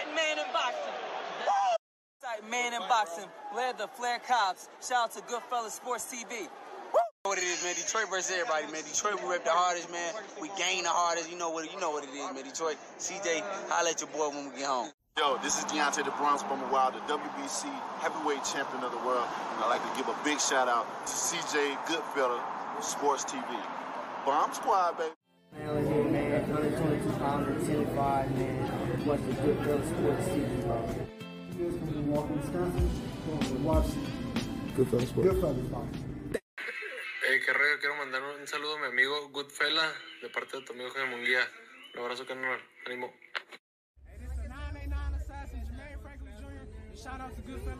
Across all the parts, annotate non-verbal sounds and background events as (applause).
exciting man in boxing. Woo! Exciting man in boxing. Led the Flair Cops. Shout out to Goodfellas Sports TV. What it is, man. Detroit versus everybody, man. Detroit, we rep the hardest, man. We gain the hardest. You know what? You know what it is, man. Detroit, CJ, holla at your boy when we get home. Yo, this is Deontay the Bronze Bomber Wild, the WBC heavyweight champion of the world. And I'd like to give a big shout out to CJ Goodfella, Sports TV. Bomb Squad, baby. Man, let's get man. 122 pounds, 10 5, man. Goodfellas fight. Hey, quiero mandar un saludo a mi amigo Goodfella de parte de tu amigo Jaime Munguía. Un abrazo, carnal. Ánimo. Hey, this is a 989 Assassin, Jermaine Franklin Jr. Shout out to Goodfella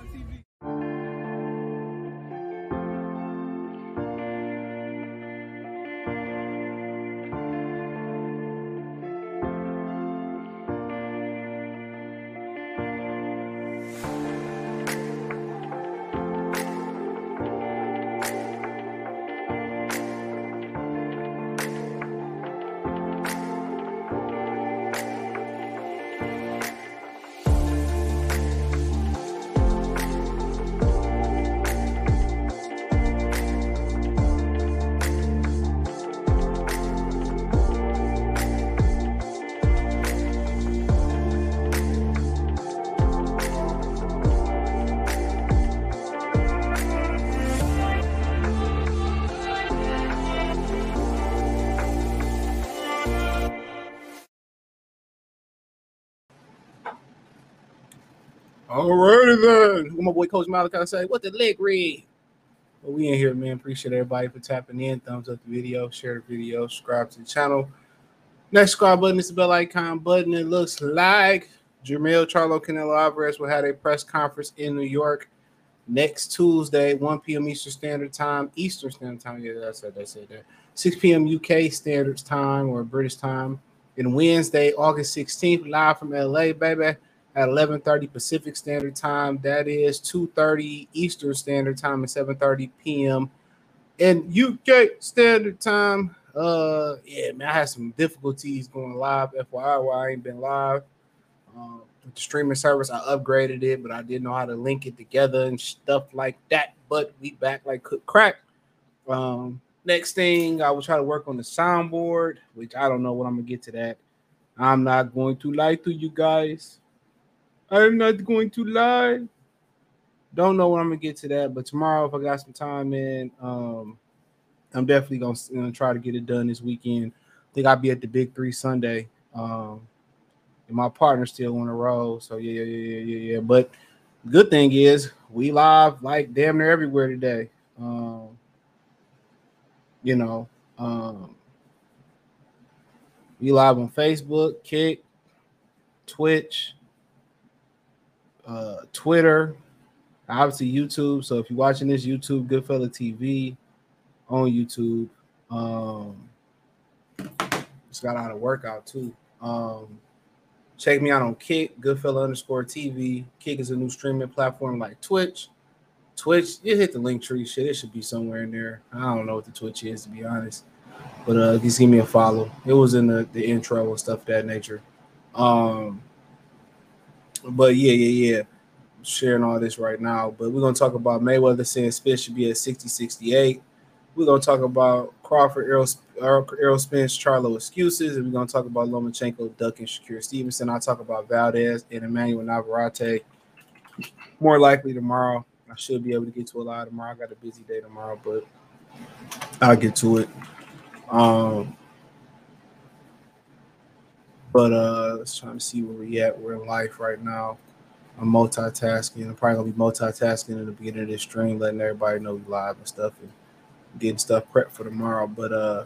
Alrighty then. What my boy Coach Malachi say? What the leg read? Well, we in here, man. Appreciate everybody for tapping in. Thumbs up the video, share the video, subscribe to the channel. Next subscribe button is the bell icon button. It looks like Jermell Charlo Canelo Alvarez will have a press conference in New York next Tuesday, 1 p.m. Eastern Standard Time. Eastern Standard Time. Yeah, I said I said that. 6 p.m. UK Standard Time or British time. And Wednesday, August 16th, live from LA, baby at 11:30 Pacific Standard Time. That is 2:30 Eastern Standard Time and 7:30 p.m. in UK Standard Time. Uh, yeah, man, I had some difficulties going live. FYI, why I ain't been live. Um, with the streaming service, I upgraded it, but I didn't know how to link it together and stuff like that. But we back like cook crack. Um, next thing, I will try to work on the soundboard, which I don't know what I'm gonna get to that. I'm not going to lie to you guys. I'm not going to lie. Don't know when I'm gonna get to that, but tomorrow, if I got some time in, um, I'm definitely gonna, gonna try to get it done this weekend. I think I'll be at the Big Three Sunday. Um, and my partner's still on the road, so yeah, yeah, yeah, yeah, yeah. But good thing is we live like damn near everywhere today. Um, you know, um, we live on Facebook, Kick, Twitch uh, Twitter, obviously YouTube. So if you're watching this, YouTube, Goodfella TV on YouTube. Um, just got out of workout too. Um, check me out on Kick, Goodfella underscore TV. Kick is a new streaming platform like Twitch. Twitch, you hit the link tree shit. It should be somewhere in there. I don't know what the Twitch is to be honest. But uh just give me a follow. It was in the, the intro and stuff that nature. Um but yeah, yeah, yeah. I'm sharing all this right now. But we're gonna talk about Mayweather saying Spence should be at 60 68. We're gonna talk about Crawford, Errol, Errol Spence, Charlo excuses, and we're gonna talk about Lomachenko ducking Shakur Stevenson. I'll talk about Valdez and Emmanuel Navarrete more likely tomorrow. I should be able to get to a lot tomorrow. I got a busy day tomorrow, but I'll get to it. Um, but uh, let's try to see where we at. We're in life right now. I'm multitasking. I'm probably gonna be multitasking in the beginning of this stream, letting everybody know we live and stuff, and getting stuff prepped for tomorrow. But uh,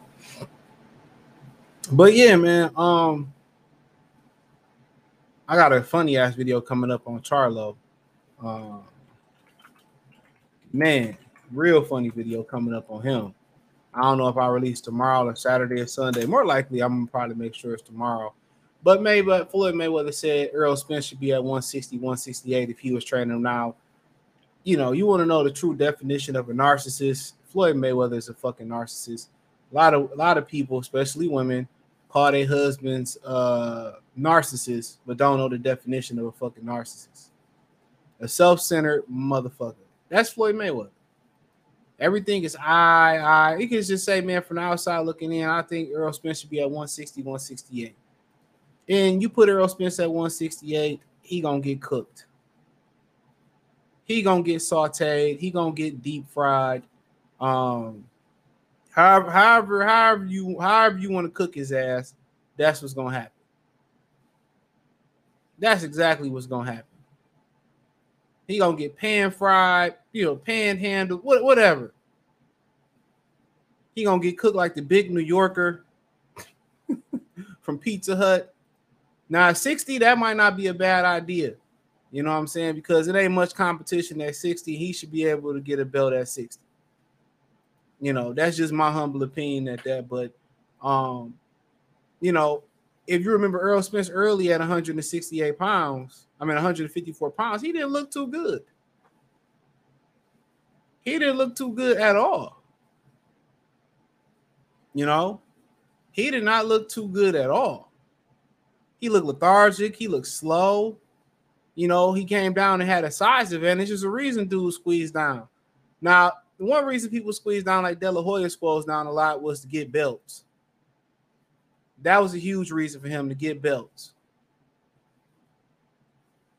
but yeah, man. Um, I got a funny ass video coming up on Charlo. Um, man, real funny video coming up on him. I don't know if I release tomorrow or Saturday or Sunday. More likely, I'm gonna probably make sure it's tomorrow. But Mayweather, Floyd Mayweather said Earl Spence should be at 160, 168 if he was training him now. You know, you want to know the true definition of a narcissist. Floyd Mayweather is a fucking narcissist. A lot of a lot of people, especially women, call their husbands uh narcissists, but don't know the definition of a fucking narcissist. A self-centered motherfucker. That's Floyd Mayweather. Everything is I, I. You can just say, man, from the outside looking in, I think Earl Spence should be at 160, 168. And you put Earl Spence at 168, he gonna get cooked. He gonna get sauteed. He gonna get deep fried. Um, however, however, however you, however you want to cook his ass, that's what's gonna happen. That's exactly what's gonna happen. He gonna get pan fried, you know, panhandled, what, whatever. He gonna get cooked like the big New Yorker (laughs) from Pizza Hut. Now, 60, that might not be a bad idea. You know what I'm saying? Because it ain't much competition at 60. He should be able to get a belt at 60. You know, that's just my humble opinion at that. But um, you know, if you remember Earl Spence early at 168 pounds, I mean 154 pounds, he didn't look too good. He didn't look too good at all. You know, he did not look too good at all. He looked lethargic. He looked slow. You know, he came down and had a size advantage. There's a reason dude squeezed down. Now, the one reason people squeeze down like De La Hoya squeezed down a lot was to get belts. That was a huge reason for him to get belts.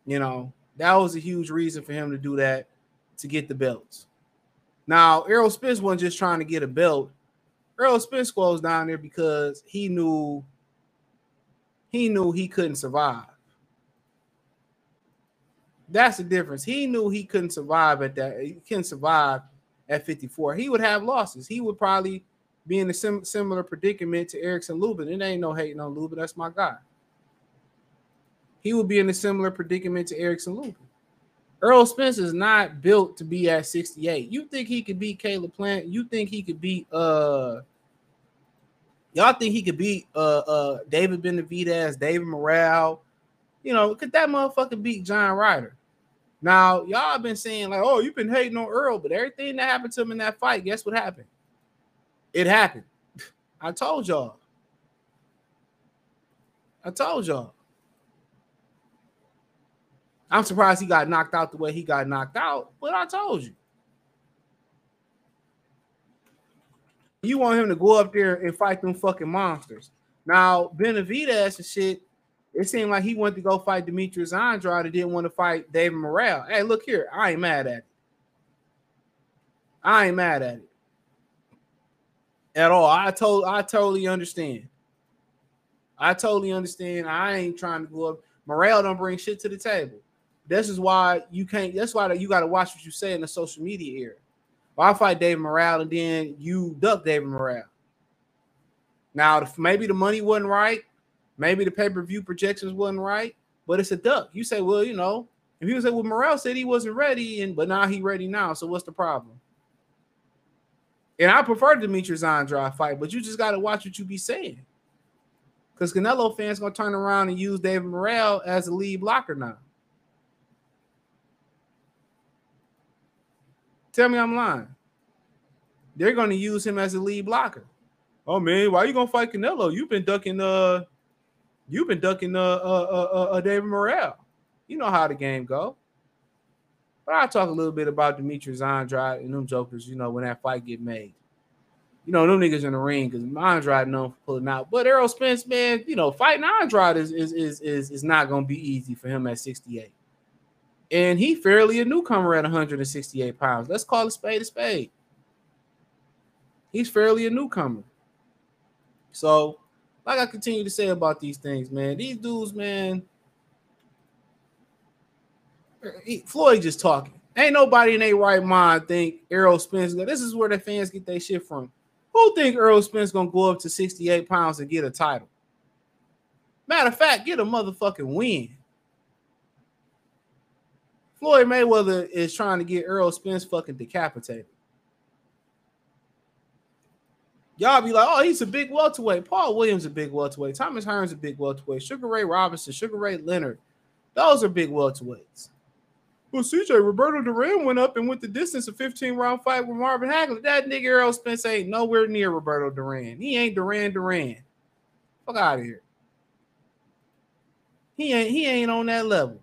You know, that was a huge reason for him to do that to get the belts. Now, Errol Spence wasn't just trying to get a belt. Errol Spence goes down there because he knew he knew he couldn't survive. That's the difference. He knew he couldn't survive at that. He couldn't survive at 54. He would have losses. He would probably be in a sim- similar predicament to Erickson Lubin. It ain't no hating on Lubin. That's my guy. He would be in a similar predicament to Erickson Lubin. Earl Spence is not built to be at 68. You think he could beat Caleb Plant? You think he could beat uh y'all think he could beat uh uh David Benavidez, David Morrell? You know, could that motherfucker beat John Ryder? Now, y'all been saying, like, oh, you've been hating on Earl, but everything that happened to him in that fight, guess what happened? It happened. (laughs) I told y'all. I told y'all. I'm surprised he got knocked out the way he got knocked out, but I told you. You want him to go up there and fight them fucking monsters. Now, Benavidez and shit, it seemed like he wanted to go fight Demetrius Andrade and didn't want to fight David Morrell. Hey, look here, I ain't mad at it. I ain't mad at it at all. I told I totally understand. I totally understand. I ain't trying to go up. Morrell don't bring shit to the table. This is why you can't. That's why you got to watch what you say in the social media era. Well, I fight David Morrell and then you duck David Morrell. Now, maybe the money wasn't right, maybe the pay per view projections wasn't right, but it's a duck. You say, well, you know, if you say, well, Morrell said he wasn't ready, and but now he ready now. So what's the problem? And I prefer Demetrius Andrade fight, but you just got to watch what you be saying. Because Canelo fans gonna turn around and use David Morrell as a lead blocker now. Tell me I'm lying. They're gonna use him as a lead blocker. Oh man, why you gonna fight Canelo? You've been ducking uh you've been ducking uh uh, uh, uh David Morrell. You know how the game go. But I'll talk a little bit about Demetrius Andrade and them jokers, you know, when that fight get made. You know, them niggas in the ring because Andrade known for pulling out. But Errol Spence, man, you know, fighting Andrade is is is is, is not gonna be easy for him at 68. And he fairly a newcomer at 168 pounds. Let's call a spade a spade. He's fairly a newcomer. So, like I continue to say about these things, man, these dudes, man, Floyd just talking. Ain't nobody in their right mind think Errol Spence. This is where the fans get their shit from. Who think Errol Spence gonna go up to 68 pounds and get a title? Matter of fact, get a motherfucking win. Floyd Mayweather is trying to get Earl Spence fucking decapitated. Y'all be like, oh, he's a big welterweight. Paul Williams a big welterweight. Thomas Hearns a big welterweight. Sugar Ray Robinson, Sugar Ray Leonard, those are big welterweights. Well, CJ Roberto Duran went up and went the distance of 15 round fight with Marvin Hagler. That nigga Errol Spence ain't nowhere near Roberto Duran. He ain't Duran Duran. Fuck out of here. He ain't he ain't on that level.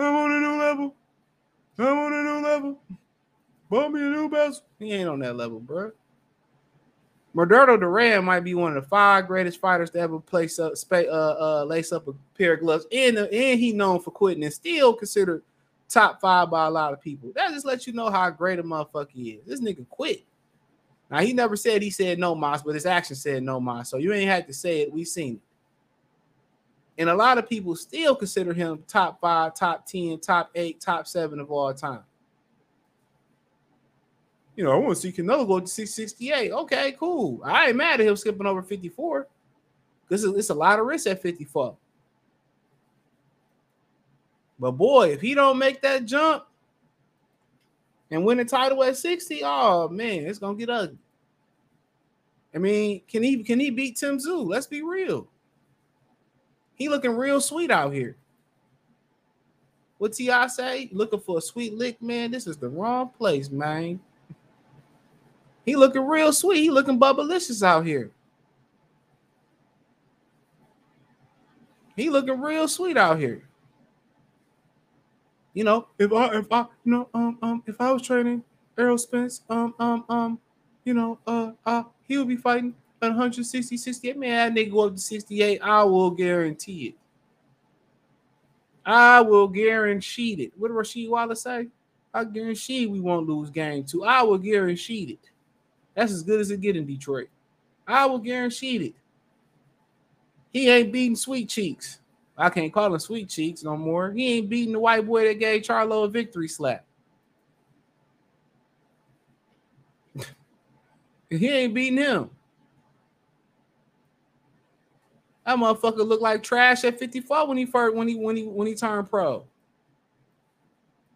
I'm on a new level. I'm on a new level. Bought me a new best. He ain't on that level, bro. Roberto Duran might be one of the five greatest fighters to ever place up, spa- uh, uh, lace up a pair of gloves, and uh, and he known for quitting, and still considered top five by a lot of people. That just lets you know how great a motherfucker he is. This nigga quit. Now he never said he said no mas, but his action said no mas. So you ain't had to say it. We seen it. And a lot of people still consider him top five, top 10, top eight, top seven of all time. You know, I want to see Canelo go to 668. Okay, cool. I ain't mad at him skipping over 54. Because it's a lot of risk at 54. But boy, if he don't make that jump and win the title at 60, oh man, it's gonna get ugly. I mean, can he can he beat Tim Tszyu? Let's be real. He looking real sweet out here. What T.I. say? Looking for a sweet lick, man. This is the wrong place, man. He looking real sweet. He looking bubblicious out here. He looking real sweet out here. You know, if I if I you know um um if I was training Errol Spence um um um you know uh uh he would be fighting 160 68 man that nigga go up to 68 I will guarantee it. I will guarantee it. What did Rasheed Wallace say? I guarantee we won't lose game two. I will guarantee it. That's as good as it get in Detroit. I will guarantee it. He ain't beating Sweet Cheeks. I can't call him Sweet Cheeks no more. He ain't beating the white boy that gave Charlo a victory slap. (laughs) he ain't beating him. That motherfucker looked like trash at 54 when he first when he when he when he turned pro.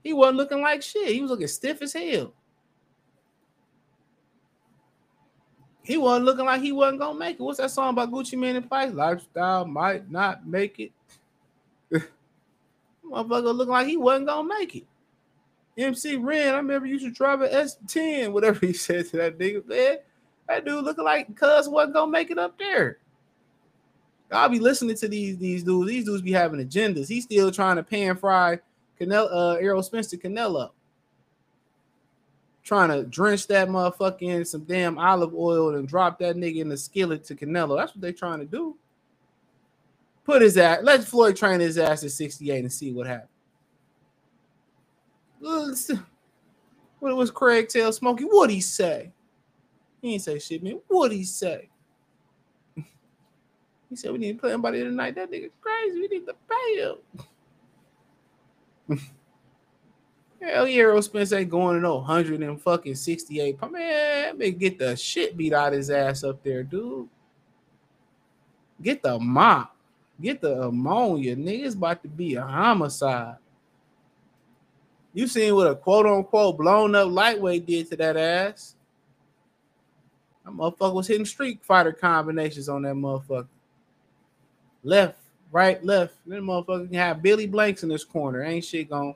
He wasn't looking like shit. He was looking stiff as hell. He wasn't looking like he wasn't gonna make it. What's that song about Gucci Mane and Price? Lifestyle might not make it. (laughs) Motherfucker looking like he wasn't gonna make it. MC Ren, I remember you should drive an S10, whatever he (laughs) said to that nigga, man. That dude looking like cuz wasn't gonna make it up there. I'll be listening to these these dudes. These dudes be having agendas. He's still trying to pan fry Canelo, uh, Errol Spencer Canelo. Trying to drench that motherfucker in some damn olive oil and drop that nigga in the skillet to Canelo. That's what they trying to do. Put his ass, let Floyd train his ass at 68 and see what happens. What was Craig tell Smokey? What'd he say? He ain't say shit, man. What'd he say? He said we need to play him by the end of the night. That nigga crazy. We need to pay him. (laughs) Hell yeah, Errol Spence ain't going to no 100 and fucking 68. Man, man, get the shit beat out his ass up there, dude. Get the mop. Get the ammonia. Niggas about to be a homicide. You seen what a quote unquote blown up lightweight did to that ass. That motherfucker was hitting Street Fighter combinations on that motherfucker. Left, right, left. Then motherfucker can have Billy Blanks in this corner. Ain't shit gonna,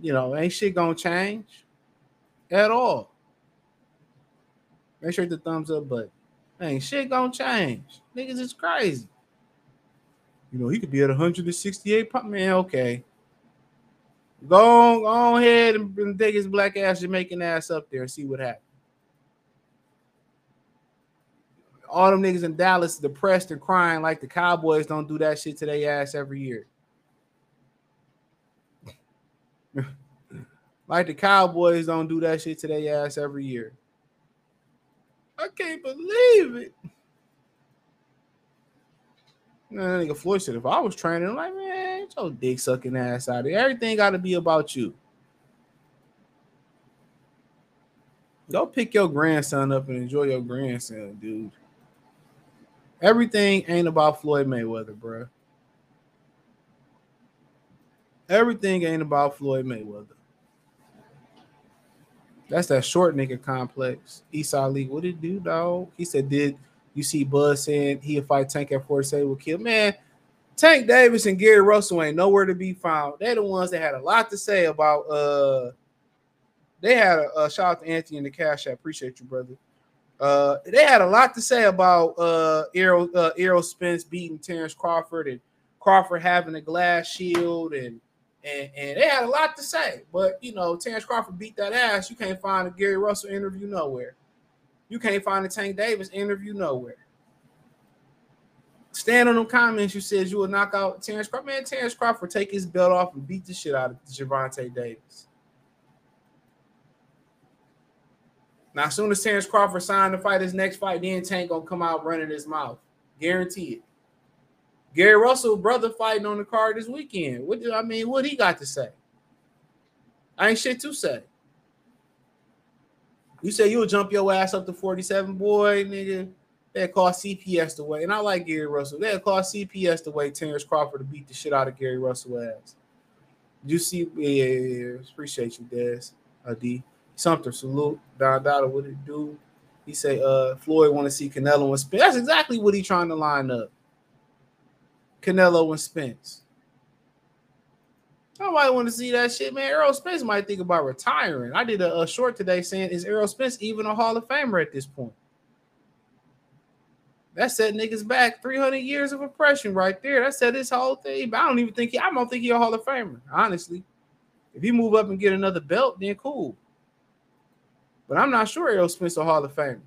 you know, ain't shit gonna change at all. Make sure the thumbs up button. Ain't shit gonna change. Niggas is crazy. You know, he could be at 168 pop man. Okay. Go on, go on ahead and, take his black ass Jamaican ass up there and see what happens. All them niggas in Dallas depressed and crying like the Cowboys don't do that shit to their ass every year. (laughs) like the Cowboys don't do that shit to their ass every year. I can't believe it. That nigga Floyd said, if I was training, I'm like, man, get your dick sucking ass out of here. Everything got to be about you. Go pick your grandson up and enjoy your grandson, dude. Everything ain't about Floyd Mayweather, bro. Everything ain't about Floyd Mayweather. That's that short nigga complex. Esau Lee, what did do, dog? He said, did you see Buzz saying he'll fight Tank at 47 will kill? Man, Tank Davis and Gary Russell ain't nowhere to be found. They're the ones that had a lot to say about uh they had a, a shout out to Anthony in the cash. I appreciate you, brother. Uh, they had a lot to say about uh Errol uh, Errol Spence beating Terence Crawford and Crawford having a glass shield and and and they had a lot to say. But you know, Terence Crawford beat that ass. You can't find a Gary Russell interview nowhere. You can't find a Tank Davis interview nowhere. Stand on them comments. You said you would knock out Terence Crawford. Man, Terence Crawford take his belt off and beat the shit out of Gervonta Davis. Now, as soon as Terence Crawford signed to fight his next fight, then Tank gonna come out running his mouth. Guarantee it. Gary Russell brother fighting on the card this weekend. What I mean? What he got to say? I ain't shit to say. You say you'll jump your ass up to 47, boy, nigga. They'll call CPS the way. And I like Gary Russell. They'll call CPS the way Terence Crawford to beat the shit out of Gary Russell ass. You see, yeah, yeah, yeah. Appreciate you, Des. Uh, D. Sumter, salute. Don Dada, what it do? He say, uh, Floyd want to see Canelo and Spence. That's exactly what he trying to line up. Canelo and Spence. Nobody want to see that shit, man. Errol Spence might think about retiring. I did a, a short today saying, is Errol Spence even a Hall of Famer at this point? That set niggas back 300 years of oppression right there. That said this whole thing. But I don't even think he, I don't think he a Hall of Famer, honestly. If he move up and get another belt, then cool. But I'm not sure Errol Spence a Hall of Famer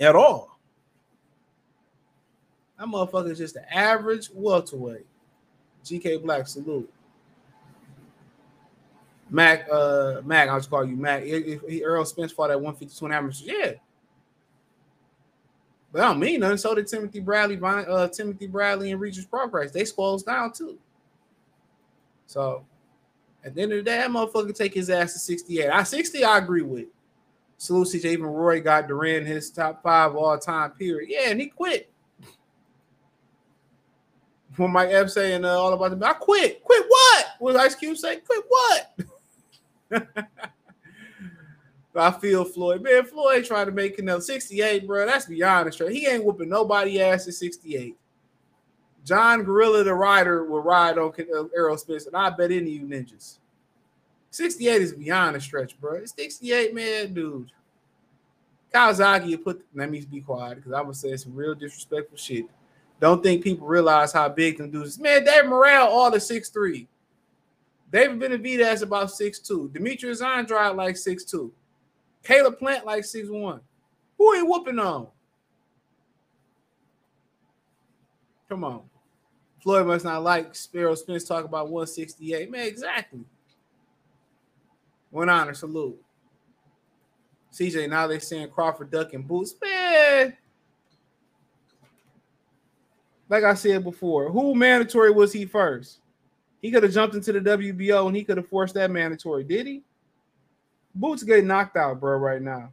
at all. That motherfucker is just an average welterweight. GK Black, salute. Mac, uh, Mac, I'll just call you Mac. Earl Spence fought at 152 and average, yeah. But I don't mean nothing. So did Timothy Bradley, uh, Timothy Bradley and Regis Prograis. They squalls down too. So at the end of the day, that motherfucker take his ass to 68. I 60, I agree with. Salute CJ. Even Roy got Duran his top five all time period. Yeah, and he quit. When Mike Epps saying uh, all about the I quit. Quit what? What Ice Cube say? Quit what? (laughs) I feel Floyd. Man, Floyd trying to make another 68, bro. That's beyond straight. He ain't whooping nobody ass at 68. John Gorilla the rider will ride on uh, Errol Spence, and I bet any of you ninjas. 68 is beyond a stretch, bro. It's 68, man, dude. Kawasaki put let me be quiet because I would say some real disrespectful shit. Don't think people realize how big them dudes. Man, David Morrell, all the six three. David Benavidez about six two. Demetrius Andrade like six two. Caleb Plant like six one. Who ain't whooping on? Come on. Floyd must not like Sparrow Spence talk about 168. Man, exactly. One honor, salute. CJ, now they saying Crawford ducking boots. Man. Like I said before, who mandatory was he first? He could have jumped into the WBO and he could have forced that mandatory. Did he? Boots get knocked out, bro, right now.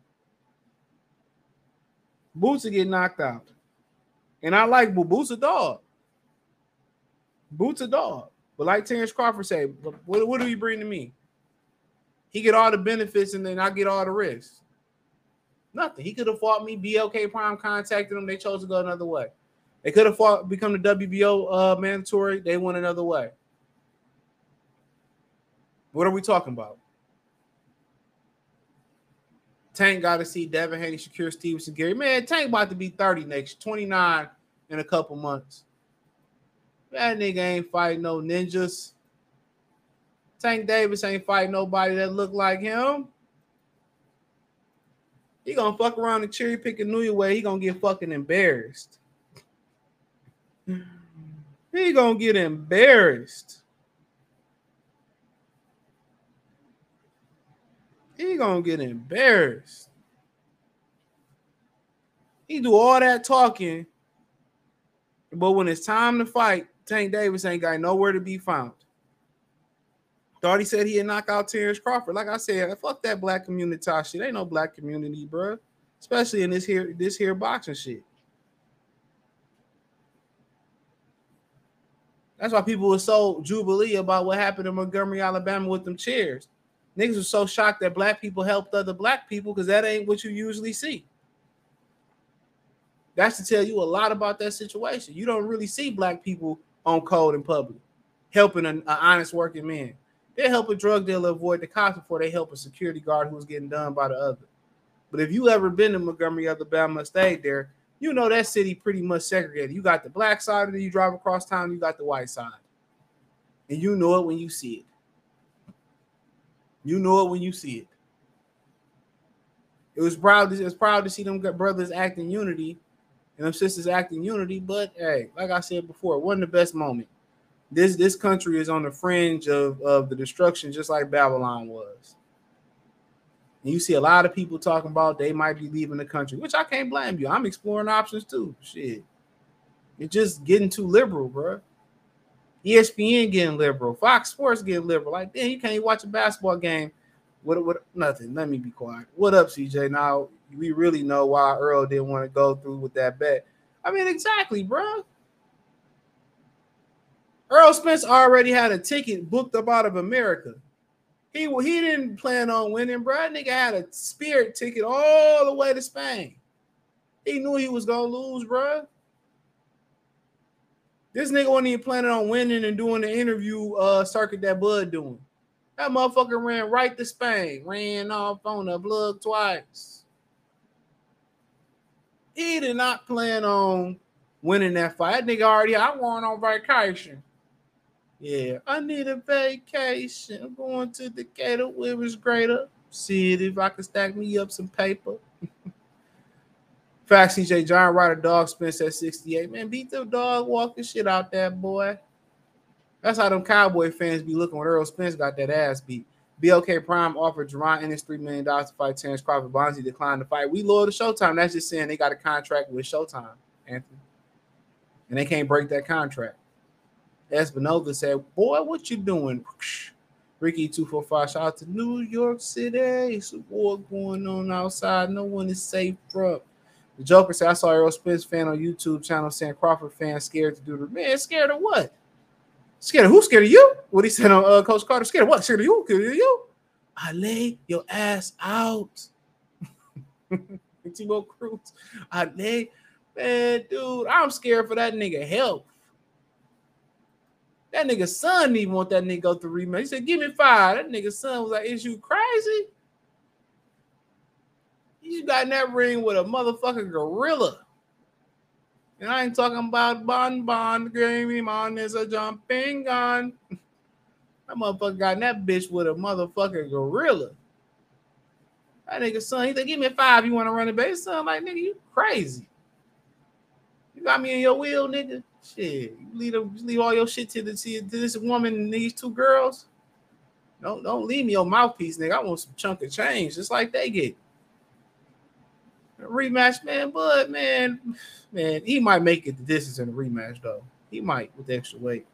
Boots are getting knocked out. And I like Boo. Boots a dog. Boots a dog. But like Terence Crawford say, what, what do you bring to me? He get all the benefits and then I get all the risks. Nothing. He could have fought me. BLK Prime contacted him. They chose to go another way. They could have fought, become the WBO uh, mandatory. They went another way. What are we talking about? Tank got to see Devin Haney, Shakur Stevenson, Gary. Man, Tank about to be 30 next, 29 in a couple months. That nigga ain't fighting no ninjas. Tank Davis ain't fighting nobody that look like him. He gonna fuck around and cherry pick a new way. He gonna get fucking embarrassed. He gonna get embarrassed. He gonna get embarrassed. He do all that talking, but when it's time to fight, Tank Davis ain't got nowhere to be found. Thought he said he'd knock out Terence Crawford. Like I said, fuck that black community shit. Ain't no black community, bro. Especially in this here this here boxing shit. That's why people were so jubilee about what happened in Montgomery, Alabama with them chairs. Niggas were so shocked that black people helped other black people because that ain't what you usually see. That's to tell you a lot about that situation. You don't really see black people on code in public helping an, an honest working man. They help a drug dealer avoid the cops before they help a security guard who's getting done by the other. But if you ever been to Montgomery, Alabama, stayed there, you know that city pretty much segregated. You got the black side it, you drive across town, you got the white side. And you know it when you see it. You know it when you see it. It was proud. It was proud to see them brothers act in unity, and them sisters act in unity. But hey, like I said before, it wasn't the best moment. This this country is on the fringe of, of the destruction, just like Babylon was. And you see a lot of people talking about they might be leaving the country, which I can't blame you. I'm exploring options too. Shit, it's just getting too liberal, bro. ESPN getting liberal, Fox Sports getting liberal. Like, damn, you can't even watch a basketball game what what nothing. Let me be quiet. What up, CJ? Now we really know why Earl didn't want to go through with that bet. I mean, exactly, bro. Earl Spence already had a ticket booked up out of America. He he didn't plan on winning, bro. Nigga had a spirit ticket all the way to Spain. He knew he was gonna lose, bro. This nigga wasn't even planning on winning and doing the interview uh circuit that Bud doing. That motherfucker ran right to Spain, ran off on the blood twice. He did not plan on winning that fight. That nigga already, I want on vacation. Yeah, I need a vacation. I'm going to Decatur, Rivers Greater. See if I can stack me up some paper. Fact, CJ John Ryder dog Spence at 68. Man, beat the dog walking shit out that boy. That's how them Cowboy fans be looking when Earl Spence got that ass beat. BLK Prime offered Jaron Ennis $3 million to fight Terence Crawford. Bonzi declined to fight. We loyal to Showtime. That's just saying they got a contract with Showtime, Anthony. And they can't break that contract. Espinoza said, Boy, what you doing? (laughs) Ricky 245, shout out to New York City. It's a war going on outside. No one is safe from. The Joker said, I saw Earl Spence fan on YouTube channel saying Crawford fans scared to do the man. Scared of what? Scared of who? Scared of you? What he said on uh, Coach Carter? Scared of what? Scared of you? Scared of you? I lay your ass out. (laughs) Timo Cruz. I lay, man, dude. I'm scared for that nigga health. That nigga son didn't even want that nigga go through rematch. He said, "Give me five. That nigga son was like, "Is you crazy? You got in that ring with a motherfucking gorilla." And I ain't talking about Bon Bon, Grammy Mon is a jumping gun. (laughs) That motherfucker got that bitch with a motherfucking gorilla. That nigga son, he said, give me a five. You want to run the base? Son, like, nigga, you crazy. You got me in your wheel, nigga. Shit. You leave, leave all your shit to, the, to this woman and these two girls. Don't, don't leave me your mouthpiece, nigga. I want some chunk of change, just like they get rematch, man. But man, man, he might make it the distance in the rematch though. He might with extra weight.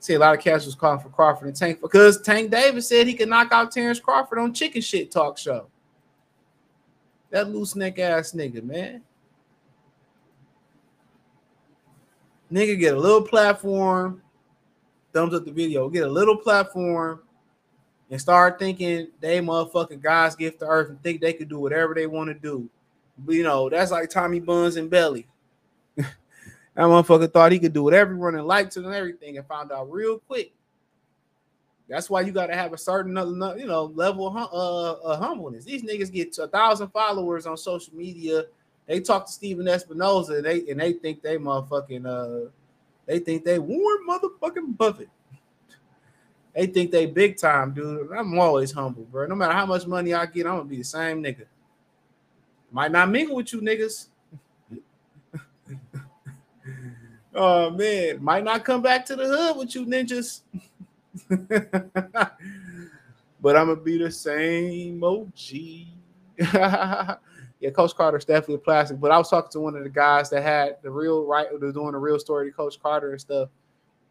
See a lot of cats was calling for Crawford and Tank because Tank Davis said he could knock out Terence Crawford on Chicken Shit Talk Show. That loose neck ass nigga, man. Nigga get a little platform, thumbs up the video, get a little platform, and start thinking they motherfucking God's gift to earth and think they could do whatever they want to do you know, that's like Tommy Buns and Belly. (laughs) that motherfucker thought he could do whatever wanted, liked and everything, and found out real quick. That's why you got to have a certain, you know, level of, uh, of humbleness. These niggas get a thousand followers on social media. They talk to Stephen Espinoza. and they and they think they motherfucking uh, they think they Warren motherfucking Buffett. They think they big time, dude. I'm always humble, bro. No matter how much money I get, I'm gonna be the same nigga. Might not mingle with you niggas. oh man, might not come back to the hood with you ninjas. (laughs) but I'm gonna be the same OG. (laughs) yeah, Coach Carter's definitely plastic. But I was talking to one of the guys that had the real right, was doing the real story to Coach Carter and stuff.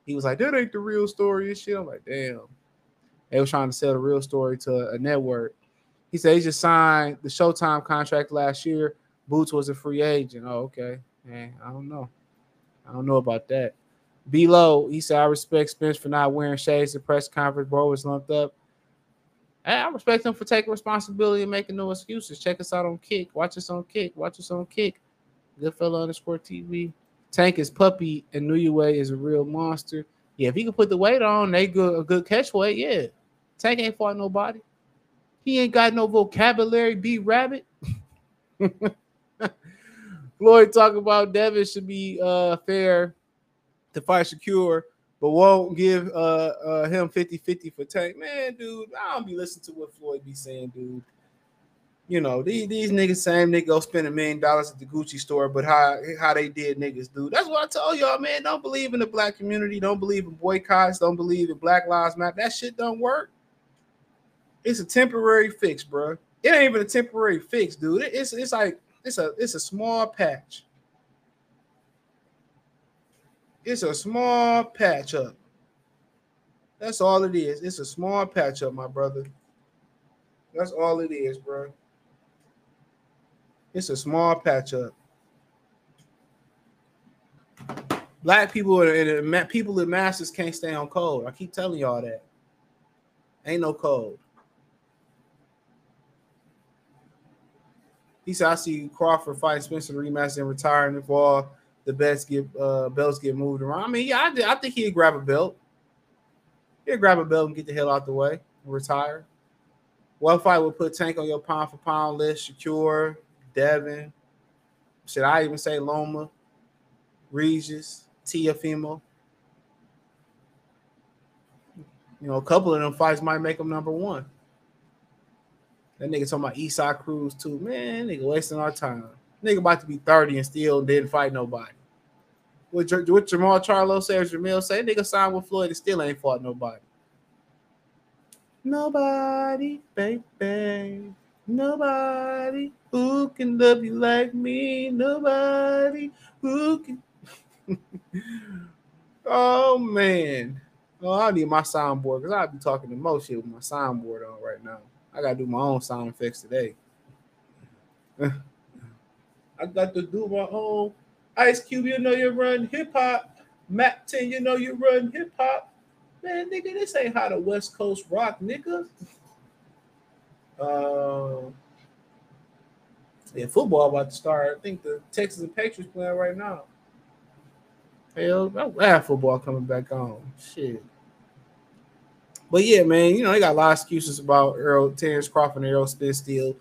He was like, "That ain't the real story and shit." I'm like, "Damn." They was trying to sell the real story to a network, he said he just signed the Showtime contract last year. Boots was a free agent. Oh, okay. Man, I don't know. I don't know about that. Below, he said, I respect Spence for not wearing shades at press conference. Bro was lumped up. Hey, I respect him for taking responsibility and making no excuses. Check us out on Kick. Watch us on Kick. Watch us on Kick. Goodfella underscore TV. Tank is puppy and Way is a real monster. Yeah, if he can put the weight on, they good a good catch weight. Yeah. Tank ain't fought nobody. He ain't got no vocabulary, be rabbit. (laughs) Floyd talk about Devin should be uh fair to fight Shakur, but won't give uh, uh him 50-50 for Tank. Man, dude, I don't be listening to what Floyd be saying, dude. You know, these, these niggas same nigga go spend a million dollars at the Gucci store, but how how they did niggas, dude. That's what I told y'all, man. Don't believe in the black community, don't believe in boycotts, don't believe in Black Lives Matter. That shit don't work. It's a temporary fix, bro. It ain't even a temporary fix, dude. It's it's like it's a it's a small patch. It's a small patch up. That's all it is. It's a small patch up, my brother. That's all it is, bro. It's a small patch up. Black people and people in masses can't stay on code. I keep telling y'all that. Ain't no code. He said, "I see Crawford fight Spencer rematch and retiring if all the bets get uh, belts get moved around." I mean, yeah, I, I think he'd grab a belt. He'd grab a belt and get the hell out the way and retire. What fight would put Tank on your pound for pound list? Shakur, Devin. Should I even say Loma, Regis, Teofimo? You know, a couple of them fights might make him number one. That nigga talking about Isaac Cruz too. Man, nigga wasting our time. Nigga about to be 30 and still didn't fight nobody. What, what Jamal Charlo says, Jamil say, nigga signed with Floyd and still ain't fought nobody. Nobody, baby. Nobody who can love you like me. Nobody who can. (laughs) oh man. Oh, I need my soundboard because I'll be talking the most shit with my soundboard on right now. I gotta do my own sound effects today. (laughs) I got to do my own. Ice Cube, you know you run hip hop. Mack 10, you know you run hip hop. Man, nigga, this ain't how the West Coast rock, nigga. Uh, yeah, football about to start. I think the Texans and Patriots playing right now. Hell, I have football coming back on. Shit. But yeah, man, you know, they got a lot of excuses about Earl Terence Crawford and Earl Spence still.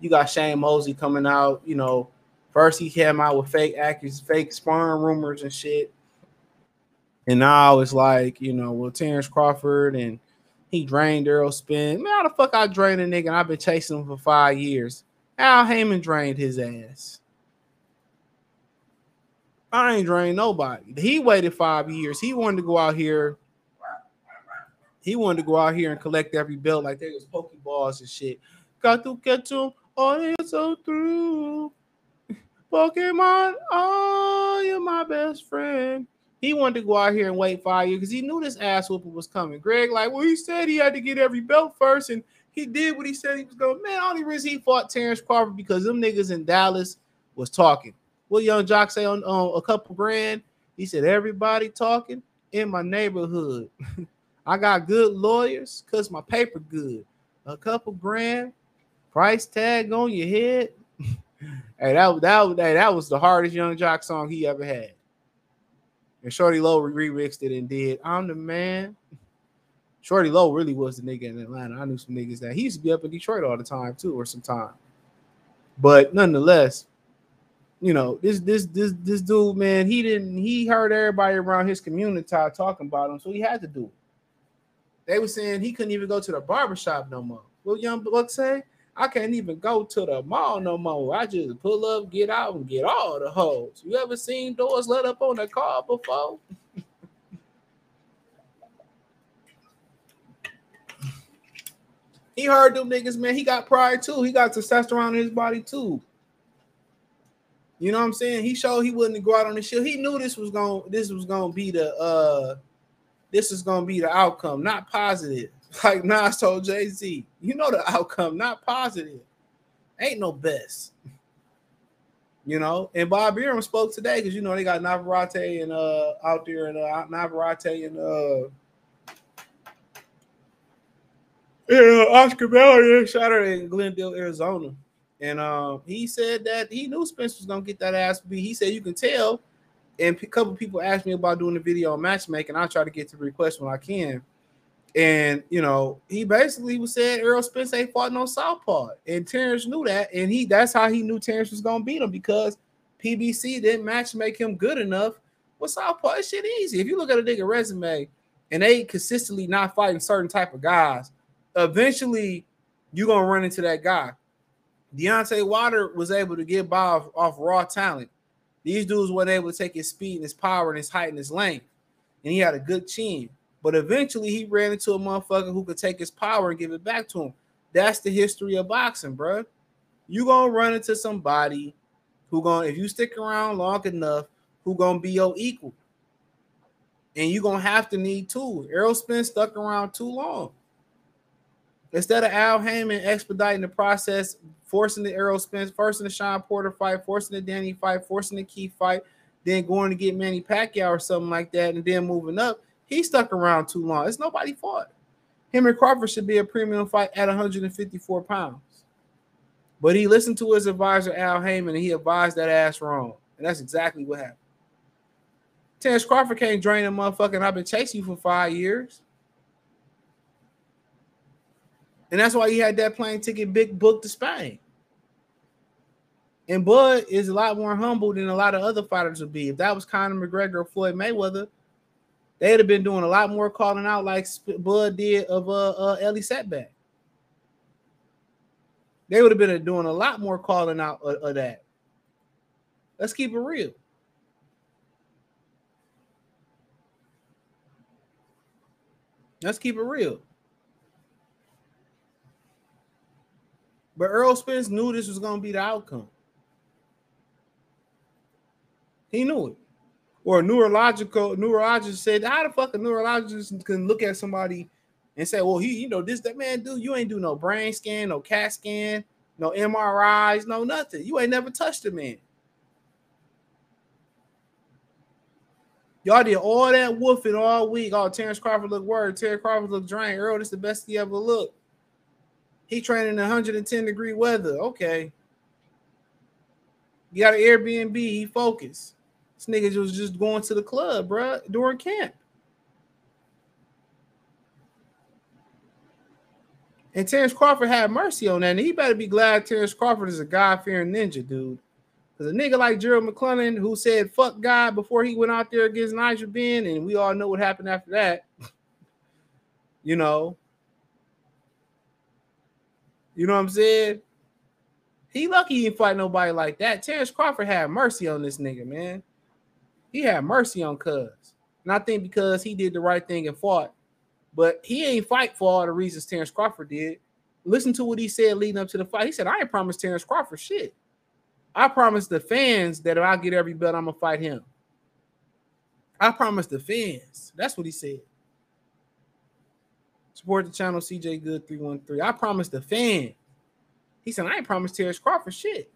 You got Shane Mosley coming out, you know. First he came out with fake actors, fake sparring rumors and shit. And now it's like, you know, well, Terence Crawford and he drained Earl Spence. Man, how the fuck I drained a nigga and I've been chasing him for five years. Al Haymon drained his ass. I ain't drained nobody. He waited five years. He wanted to go out here. He wanted to go out here and collect every belt like they was Pokeballs and shit. Got to catch them all so through. Pokemon, oh, you're my best friend. He wanted to go out here and wait five years because he knew this ass whooping was coming. Greg, like, well, he said he had to get every belt first, and he did what he said he was going. Man, only reason he fought Terence Crawford because them niggas in Dallas was talking. What Yung Joc say on, on a couple grand? He said everybody talking in my neighborhood. (laughs) I got good lawyers because my paper good. A couple grand, price tag on your head. (laughs) hey, that that hey, that was the hardest Yung Joc song he ever had. And Shawty Lo remixed it and did I'm the man. (laughs) Shawty Lo really was the nigga in Atlanta. I knew some niggas that he used to be up in Detroit all the time too, or some time. But nonetheless, you know, this this this this dude, man, he didn't he heard everybody around his community talking about him, so he had to do it. They were saying he couldn't even go to the barbershop no more. What young buck say? I can't even go to the mall no more. I just pull up, get out, and get all the hoes. You ever seen doors let up on a car before? he heard them niggas, man. He got pride too. He got testosterone in his body too. You know what I'm saying? He showed he wouldn't go out on the shit. He knew this was going to this was gonna be the uh this is gonna be the outcome, not positive. (laughs) Like Nas told Jay-Z, you know the outcome, not positive. Ain't no best. (laughs) You know, and Bob Arum spoke today because you know they got Navarrete and uh out there and uh Navarrete and uh yeah, Oscar Mayer Saturday in Glendale, Arizona. And um, he said that he knew Spence was gonna get that ass beat. He said you can tell. And a couple people asked me about doing a video on matchmaking. I try to get to the request when I can. And you know, he basically was saying Earl Spence ain't fought no southpaw, and Terence knew that, and he that's how he knew Terence was gonna beat him because PBC didn't match make him good enough with southpaw. It's shit easy. If you look at a nigga resume and they consistently not fighting certain type of guys, eventually you're gonna run into that guy. Deontay Wilder was able to get by off, off raw talent. These dudes weren't able to take his speed and his power and his height and his length, and he had a good chin. But eventually, he ran into a motherfucker who could take his power and give it back to him. That's the history of boxing, bro. You gonna run into somebody who gonna, if you stick around long enough, who gonna be your equal, and you gonna have to need tools. Errol Spence stuck around too long. Instead of Al Haymon expediting the process, forcing the Errol Spence, forcing the Shawn Porter fight, forcing the Danny fight, forcing the Key fight, then going to get Manny Pacquiao or something like that, and then moving up, he stuck around too long. It's nobody fought. Him and Crawford should be a premium fight at 154 pounds. But he listened to his advisor Al Haymon and he advised that ass wrong. And that's exactly what happened. Terence Crawford can't drain a motherfucker. I've been chasing you for five years. And that's why he had that plane ticket big book to Spain. And Bud is a lot more humble than a lot of other fighters would be. If that was Conor McGregor or Floyd Mayweather, they'd have been doing a lot more calling out like Bud did of uh, uh Ellie Setback. They would have been doing a lot more calling out of, of that. Let's keep it real. Let's keep it real. But Errol Spence knew this was going to be the outcome. He knew it. Or a neurological neurologist said, "How the fuck a neurologist can look at somebody and say, well, he, you know, this that man do you ain't do no brain scan, no CAT scan, no MRIs, no nothing. You ain't never touched a man. Y'all did all that woofing all week. Oh, Terence Crawford looked worried. Terence Crawford looked drained. Earl, this is the best he ever looked. He training in 110 degree weather. Okay. You got an Airbnb. He focused. This nigga was just going to the club, bro, during camp. And Terence Crawford had mercy on that. And he better be glad Terence Crawford is a God fearing ninja, dude. Because a nigga like Gerald McClellan, who said fuck God before he went out there against Nigel Benn, and we all know what happened after that. (laughs) you know. You know what I'm saying? He lucky he didn't fight nobody like that. Terence Crawford had mercy on this nigga, man. He had mercy on Cuz. And I think because he did the right thing and fought, but he ain't fight for all the reasons Terence Crawford did. Listen to what he said leading up to the fight. He said, I ain't promised Terence Crawford shit. I promised the fans that if I get every belt, I'm gonna fight him. I promised the fans. That's what he said. Support the channel CJ Good 313. I promised the fan. He said, I ain't promised Terence Crawford shit.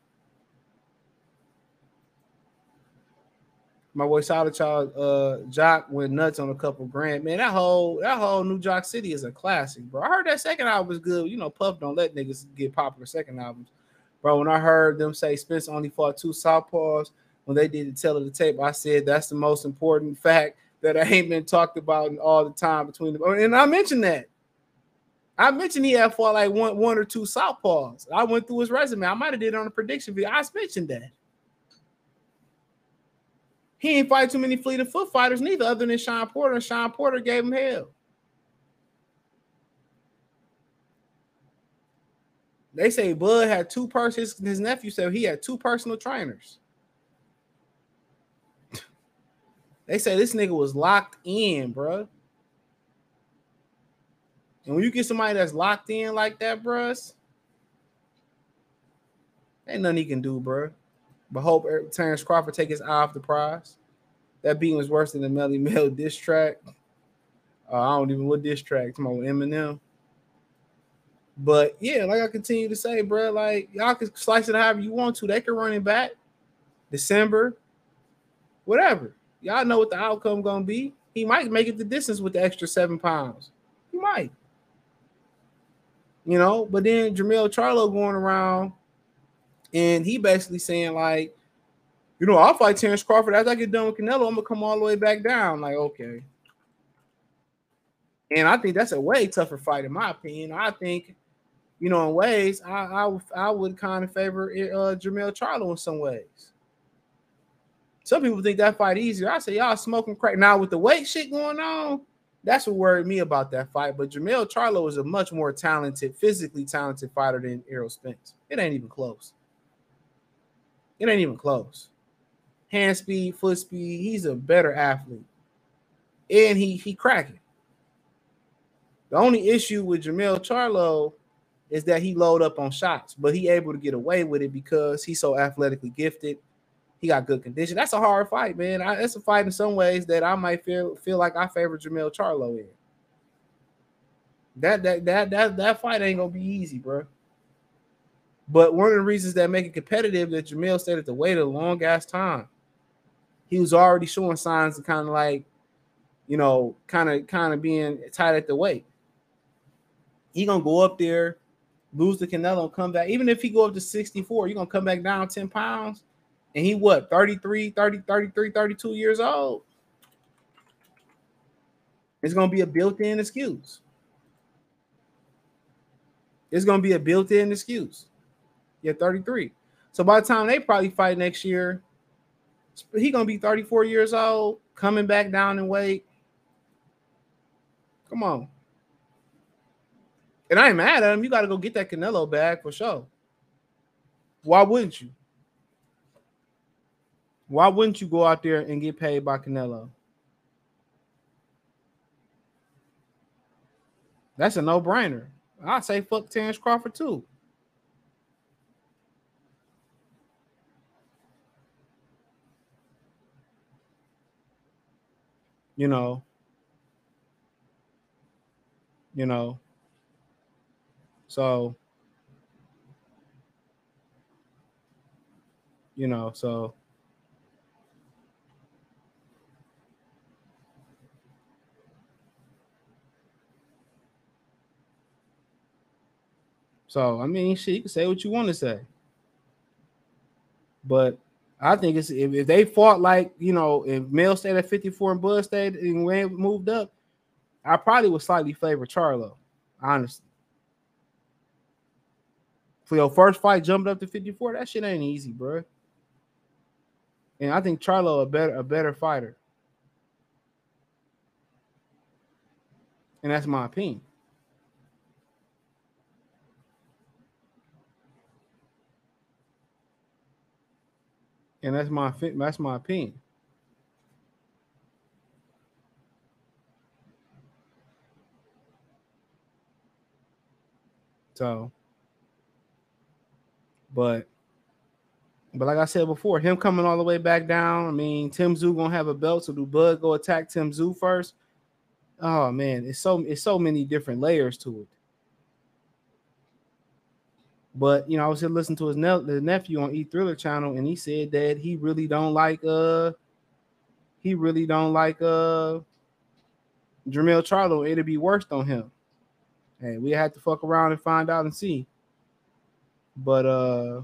My boy Solid Child uh Joc went nuts on a couple grand. Man, that whole that whole New Joc City is a classic, bro. I heard that second album was good. You know, Puff don't let niggas get popular second albums. Bro, when I heard them say Spence only fought two southpaws when they did the tell of the tape, I said that's the most important fact that ain't been talked about all the time between them. And I mentioned that. I mentioned he had fought like one, one or two southpaws. I went through his resume. I might have did it on a prediction video. I mentioned that. He ain't fight too many fleet of foot fighters neither, other than Shawn Porter, and Shawn Porter gave him hell. They say Bud had two persons. His nephew said he had two personal trainers. They say this nigga was locked in, bro. And when you get somebody that's locked in like that, bruh, ain't nothing he can do, bro. But hope Terence Crawford take his eye off the prize. That beating was worse than the Melly (laughs) Mel diss track. Uh, I don't even what diss track. Come on, Eminem. But yeah, like I continue to say, bro, like y'all can slice it however you want to. They can run it back December, whatever. Y'all know what the outcome gonna be. He might make it the distance with the extra seven pounds. He might. You know, but then Jermell Charlo going around and he basically saying, like, you know, I'll fight Terence Crawford As I get done with Canelo. I'm gonna come all the way back down. Like, okay. And I think that's a way tougher fight, in my opinion. I think, you know, in ways, I I, would- I would kind of favor uh, Jamel Charlo in some ways. Some people think that fight easier. I say y'all smoking crack now with the weight shit going on. That's what worried me about that fight. But Jamel Charlo is a much more talented, physically talented fighter than Errol Spence. It ain't even close. It ain't even close. Hand speed, foot speed. He's a better athlete, and he he cracking. The only issue with Jamel Charlo is that he load up on shots, but he able to get away with it because he's so athletically gifted. He got good condition. That's a hard fight, man. I, that's a fight in some ways that I might feel feel like I favor Jamel Charlo in. That that that that that fight ain't gonna be easy, bro. But one of the reasons that make it competitive that Jamel stayed at the weight a long ass time. He was already showing signs of kind of like, you know, kind of kind of being tight at the weight. He gonna go up there, lose the Canelo, and come back. Even if he go up to 64, you're gonna come back down 10 pounds. And he what 33, 30, 33, 32 years old. It's gonna be a built-in excuse. It's gonna be a built-in excuse. You're 33. So by the time they probably fight next year, he gonna be 34 years old, coming back down in weight. Come on. And I ain't mad at him. You got to go get that Canelo bag for sure. Why wouldn't you? Why wouldn't you go out there and get paid by Canelo? That's a no-brainer. I say fuck Terence Crawford too. You know. You know. So, you know, so So I mean, shit, you can say what you want to say, but I think it's if, if they fought like you know, if Mel stayed at 54 and Bud stayed and Wayne moved up, I probably would slightly favor Charlo, honestly. For your first fight, jumping up to 54, that shit ain't easy, bro. And I think Charlo a better a better fighter. And that's my opinion. And that's my that's my opinion. So, but but like I said before, him coming all the way back down. I mean, Tim Tszyu gonna have a belt, so do Bud go attack Tim Tszyu first? Oh man, it's so it's so many different layers to it. But you know, I was here listening to his ne- nephew on E Thriller channel, and he said that he really don't like uh he really don't like uh Jamel Charlo. It'd be worse on him. Hey, we had to fuck around and find out and see. But uh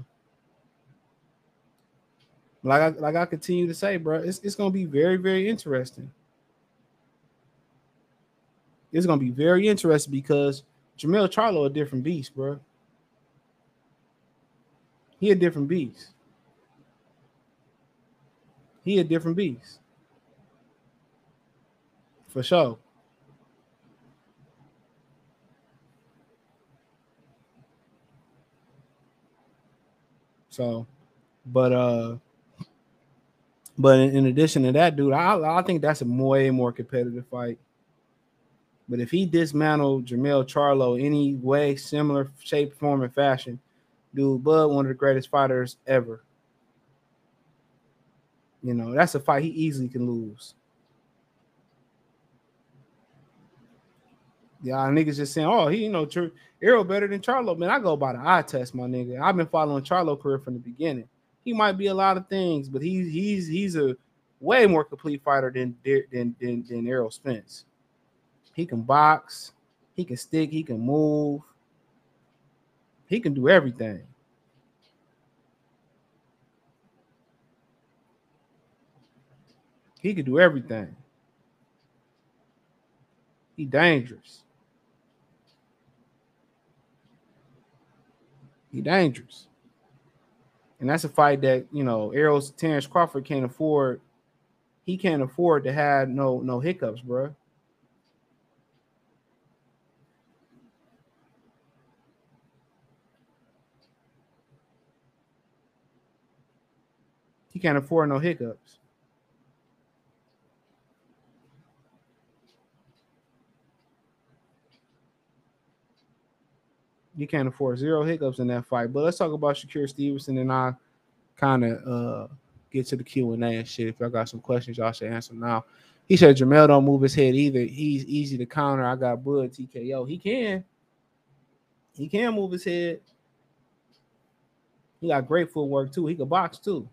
like I like I continue to say, bro, it's, it's gonna be very, very interesting. It's gonna be very interesting because Jamel Charlo a different beast, bro. He a different beast. He a different beast. For sure. So, but uh but in, addition to that, dude, I I think that's a way more competitive fight. But if he dismantled Jamel Charlo any way, similar shape, form, and fashion, dude, Bud, one of the greatest fighters ever. You know, that's a fight he easily can lose. Yeah, niggas just saying, oh, he, you know, Char- Arrow better than Charlo. Man, I go by the eye test, my nigga. I've been following Charlo career from the beginning. He might be a lot of things, but he's he's he's a way more complete fighter than than than, than Errol Spence. He can box, he can stick, he can move, he can do everything. He can do everything. He dangerous. He dangerous. And that's a fight that you know Errol's Terence Crawford can't afford. He can't afford to have no no hiccups, bro. He can't afford no hiccups. You can't afford zero hiccups in that fight. But let's talk about Shakur Stevenson and I kind of uh get to the Q and A and shit. If y'all got some questions, y'all should answer now. He said Jamel don't move his head either. He's easy to counter. I got Bud TKO. He can. He can move his head. He got great footwork too. He can box too.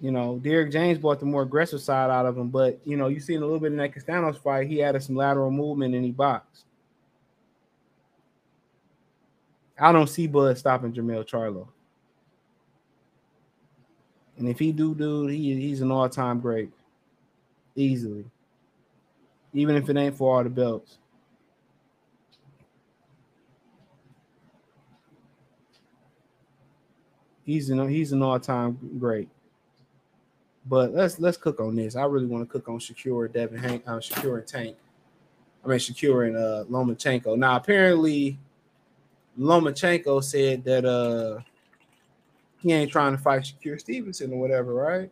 You know, Derrick James brought the more aggressive side out of him, but you know, you seen a little bit in that Castaño's fight. He added some lateral movement and he boxed. I don't see Bud stopping Jamel Charlo. And if he do, dude, he, he's an all-time great. Easily. Even if it ain't for all the belts. He's an he's an all-time great. But let's let's cook on this. I really want to cook on Shakur, Devin Hank, uh, Shakur and Tank. I mean Shakur and uh Lomachenko. Now apparently Lomachenko said that uh he ain't trying to fight Shakur Stevenson or whatever, right?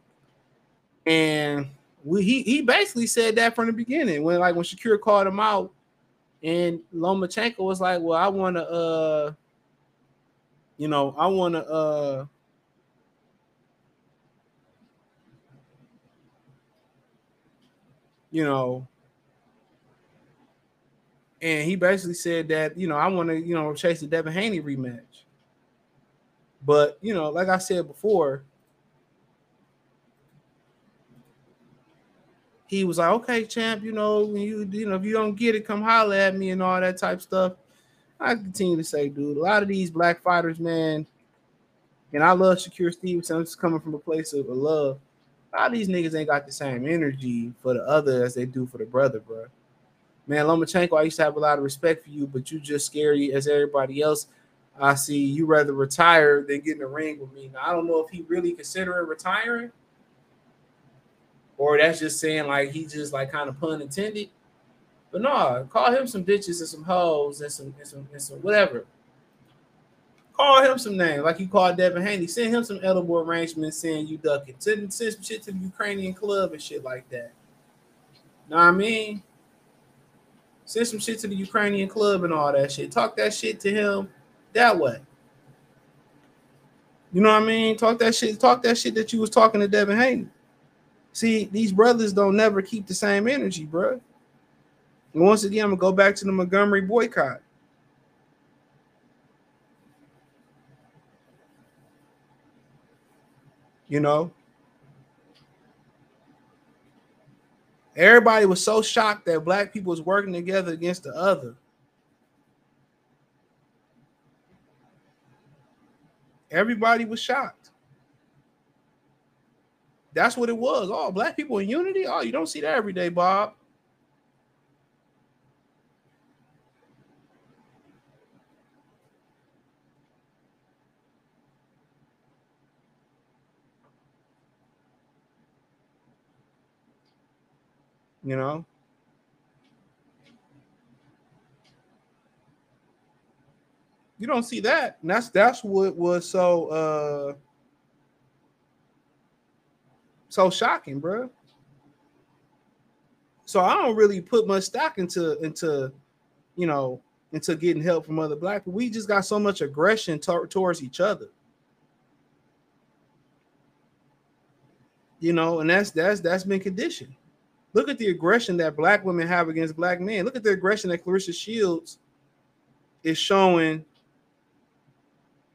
And we, he he basically said that from the beginning when like when Shakur called him out, and Lomachenko was like, "Well, I want to, uh, you know, I want to, uh." You know, and he basically said that you know I want to you know chase the Devin Haney rematch. But you know, like I said before, he was like, "Okay, champ, you know, you you know if you don't get it, come holler at me and all that type stuff." I continue to say, dude, a lot of these black fighters, man, and I love Shakur Stevenson. I'm coming from a place of love. A lot of these niggas ain't got the same energy for the other as they do for the brother, bro. Man, Lomachenko, I used to have a lot of respect for you, but you just scary as everybody else. I see you rather retire than get in the ring with me. Now, I don't know if he really considering retiring, or that's just saying like he just like kind of pun intended. But no, call him some bitches and some hoes and some and some, and some whatever. Call him some names like you called Devin Haney. Send him some edible arrangements saying you ducking. Send, send some shit to the Ukrainian club and shit like that. Know what I mean? Send some shit to the Ukrainian club and all that shit. Talk that shit to him that way. You know what I mean? Talk that shit. Talk that shit that you was talking to Devin Haney. See, these brothers don't never keep the same energy, bro. And once again, I'm gonna go back to the Montgomery boycott. You know, everybody was so shocked that black people was working together against the other. Everybody was shocked. That's what it was. Oh, black people in unity. Oh, you don't see that every day, Bob. You know, you don't see that. And that's that's what was so uh so shocking, bro. So I don't really put much stock into into you know into getting help from other black people. We just got so much aggression to- towards each other. You know, and that's that's that's been conditioned. Look at the aggression that black women have against black men. Look at the aggression that Claressa Shields is showing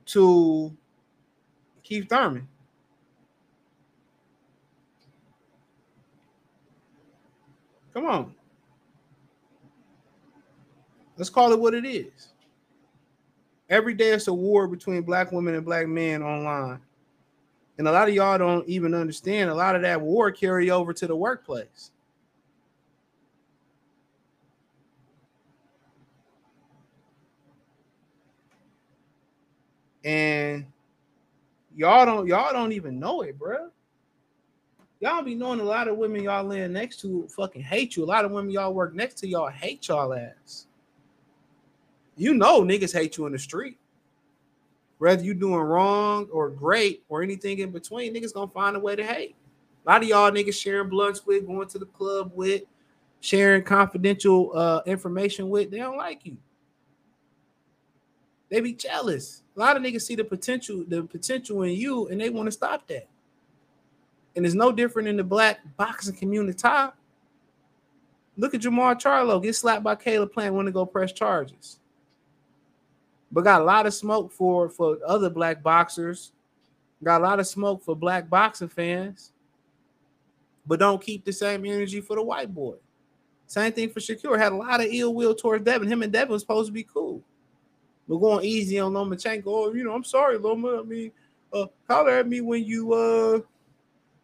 to Keith Thurman. Come on. Let's call it what it is. Every day it's a war between black women and black men online. And a lot of y'all don't even understand a lot of that war carry over to the workplace. And y'all don't y'all don't even know it, bro. Y'all be knowing a lot of women y'all laying next to fucking hate you. A lot of women y'all work next to y'all hate y'all ass. You know niggas hate you in the street. Whether you doing wrong or great or anything in between, niggas gonna find a way to hate. A lot of y'all niggas sharing blunts with, going to the club with, sharing confidential uh, information with, they don't like you. They be jealous. A lot of niggas see the potential, the potential in you, and they want to stop that. And it's no different in the black boxing community. Look at Jermall Charlo get slapped by Caleb Plant when to go press charges. But got a lot of smoke for for other black boxers. Got a lot of smoke for black boxing fans. But don't keep the same energy for the white boy. Same thing for Shakur. Had a lot of ill will towards Devin. Him and Devin was supposed to be cool. We're going easy on Lomachenko. Oh, you know, I'm sorry, Loma. I mean, uh, holler at me when you uh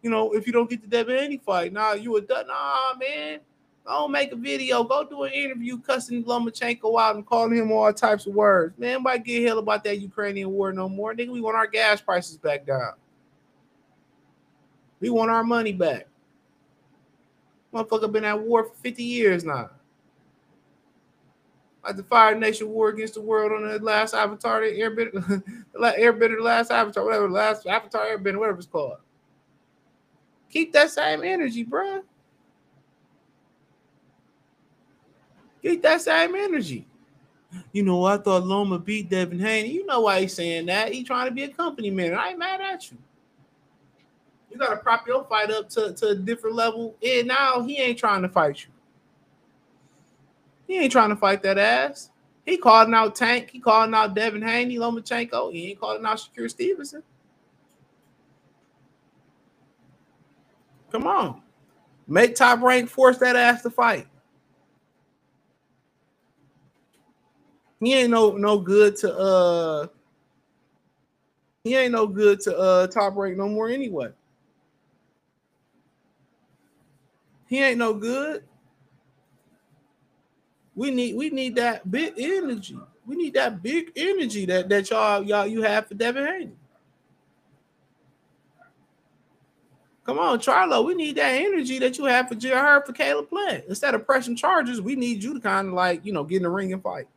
you know, if you don't get the Devin Haney fight, nah, you a done. Nah, man. Don't make a video. Go do an interview cussing Lomachenko out and calling him all types of words. Man, nobody get hell about that Ukrainian war no more. Nigga, we want our gas prices back down. We want our money back. Motherfucker been at war for 50 years now. Like the Fire Nation war against the world on the last Avatar, the Airbender, (laughs) the Airbender, the last Avatar, whatever, the last Avatar Airbender, whatever it's called. Keep that same energy, bro. Keep that same energy. You know, I thought Loma beat Devin Haney. You know why he's saying that. He's trying to be a company man. I ain't mad at you. You gotta prop your fight up to, to a different level. And now he ain't trying to fight you. He ain't trying to fight that ass. He calling out Tank. He calling out Devin Haney, Lomachenko. He ain't calling out Shakur Stevenson. Come on. Make top rank force that ass to fight. He ain't no no good to uh he ain't no good to uh top rank no more anyway. He ain't no good. We need we need that big energy. We need that big energy that that y'all y'all you have for Devin Haney. Come on, Charlo. We need that energy that you have for Jared for Caleb Plant. Instead of pressing charges, we need you to kind of like, you know, get in the ring and fight.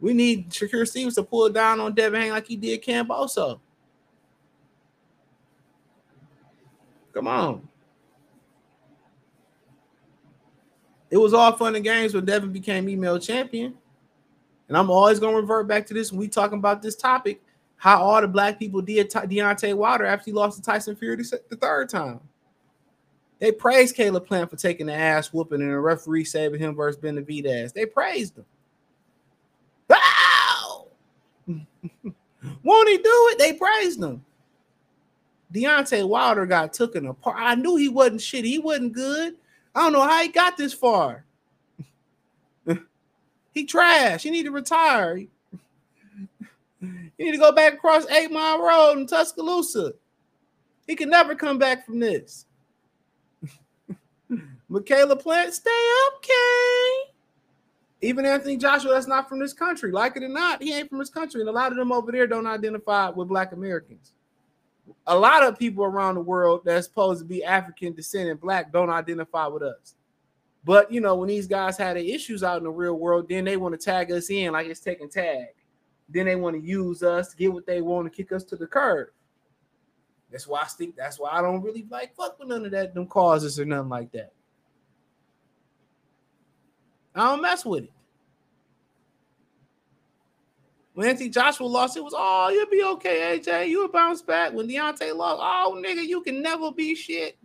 We need Shakur Stevens to pull down on Devin Haney like he did Camp also. Come on. It was all fun and games when Devin became email champion. And I'm always going to revert back to this when we talking about this topic how all the black people did Deontay Wilder after he lost to Tyson Fury the third time. They praised Caleb Plant for taking the ass whooping and the referee saving him versus Benavidez. They praised him. Wow! (laughs) Won't he do it? They praised him. Deontay Wilder got taken apart. I knew he wasn't shit. He wasn't good. I don't know how he got this far. he trash. He need to retire. You need to go back across Eight Mile Road in Tuscaloosa. He can never come back from this. Michaela Plant, stay up, Kane. Even Anthony Joshua, that's not from this country. Like it or not, he ain't from this country. And a lot of them over there don't identify with Black Americans. A lot of people around the world that's supposed to be African descent and Black don't identify with us. But you know, when these guys had their issues out in the real world, then they want to tag us in like it's taking tag. Then they want to use us to get what they want to kick us to the curb. That's why I think that's why I don't really like fuck with none of that, them causes or nothing like that. I don't mess with it. When Anthony Joshua lost, it was oh, you'll be okay, AJ. You'll bounce back. When Deontay lost, oh nigga, you can never be shit.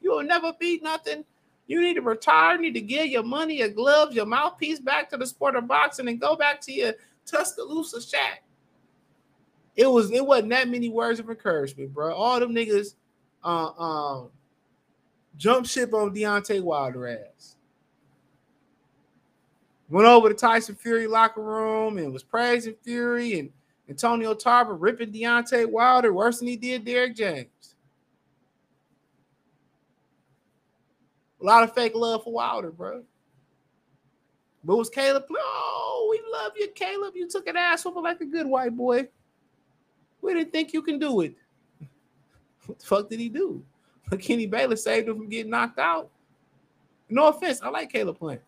You'll never beat nothing. You need to retire, you need to give your money, your gloves, your mouthpiece back to the sport of boxing and go back to your Tuscaloosa shack. It was it wasn't that many words of encouragement, bro. All them niggas uh, um jump ship on Deontay Wilder ass. Went over to Tyson Fury locker room and was praising Fury and Antonio Tarver ripping Deontay Wilder worse than he did Derrick James. A lot of fake love for Wilder, bro. But was Caleb? Oh, we love you, Caleb. You took an ass over like a good white boy. We didn't think you can do it. (laughs) What the fuck did he do? But (laughs) Kenny Baylor saved him from getting knocked out. No offense, I like Caleb Plant.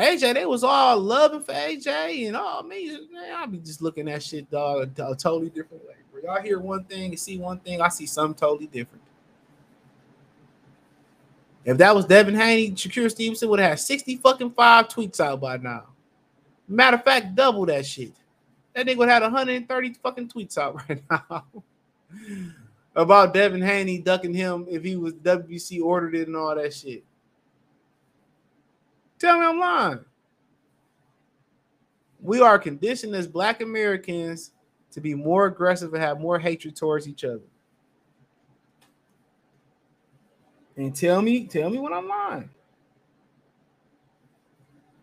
AJ, they was all loving for AJ and all me. Man, I'll be just looking at shit, dog, a, a totally different way. Y'all hear one thing and see one thing, I see something totally different. If that was Devin Haney, Shakur Stevenson would have had 60 fucking five tweets out by now. Matter of fact, double that shit. That nigga would have 130 fucking tweets out (laughs) right now about Devin Haney ducking him if he was WBC ordered it and all that shit. Tell me I'm lying. We are conditioned as Black Americans to be more aggressive and have more hatred towards each other. And tell me, tell me when I'm lying.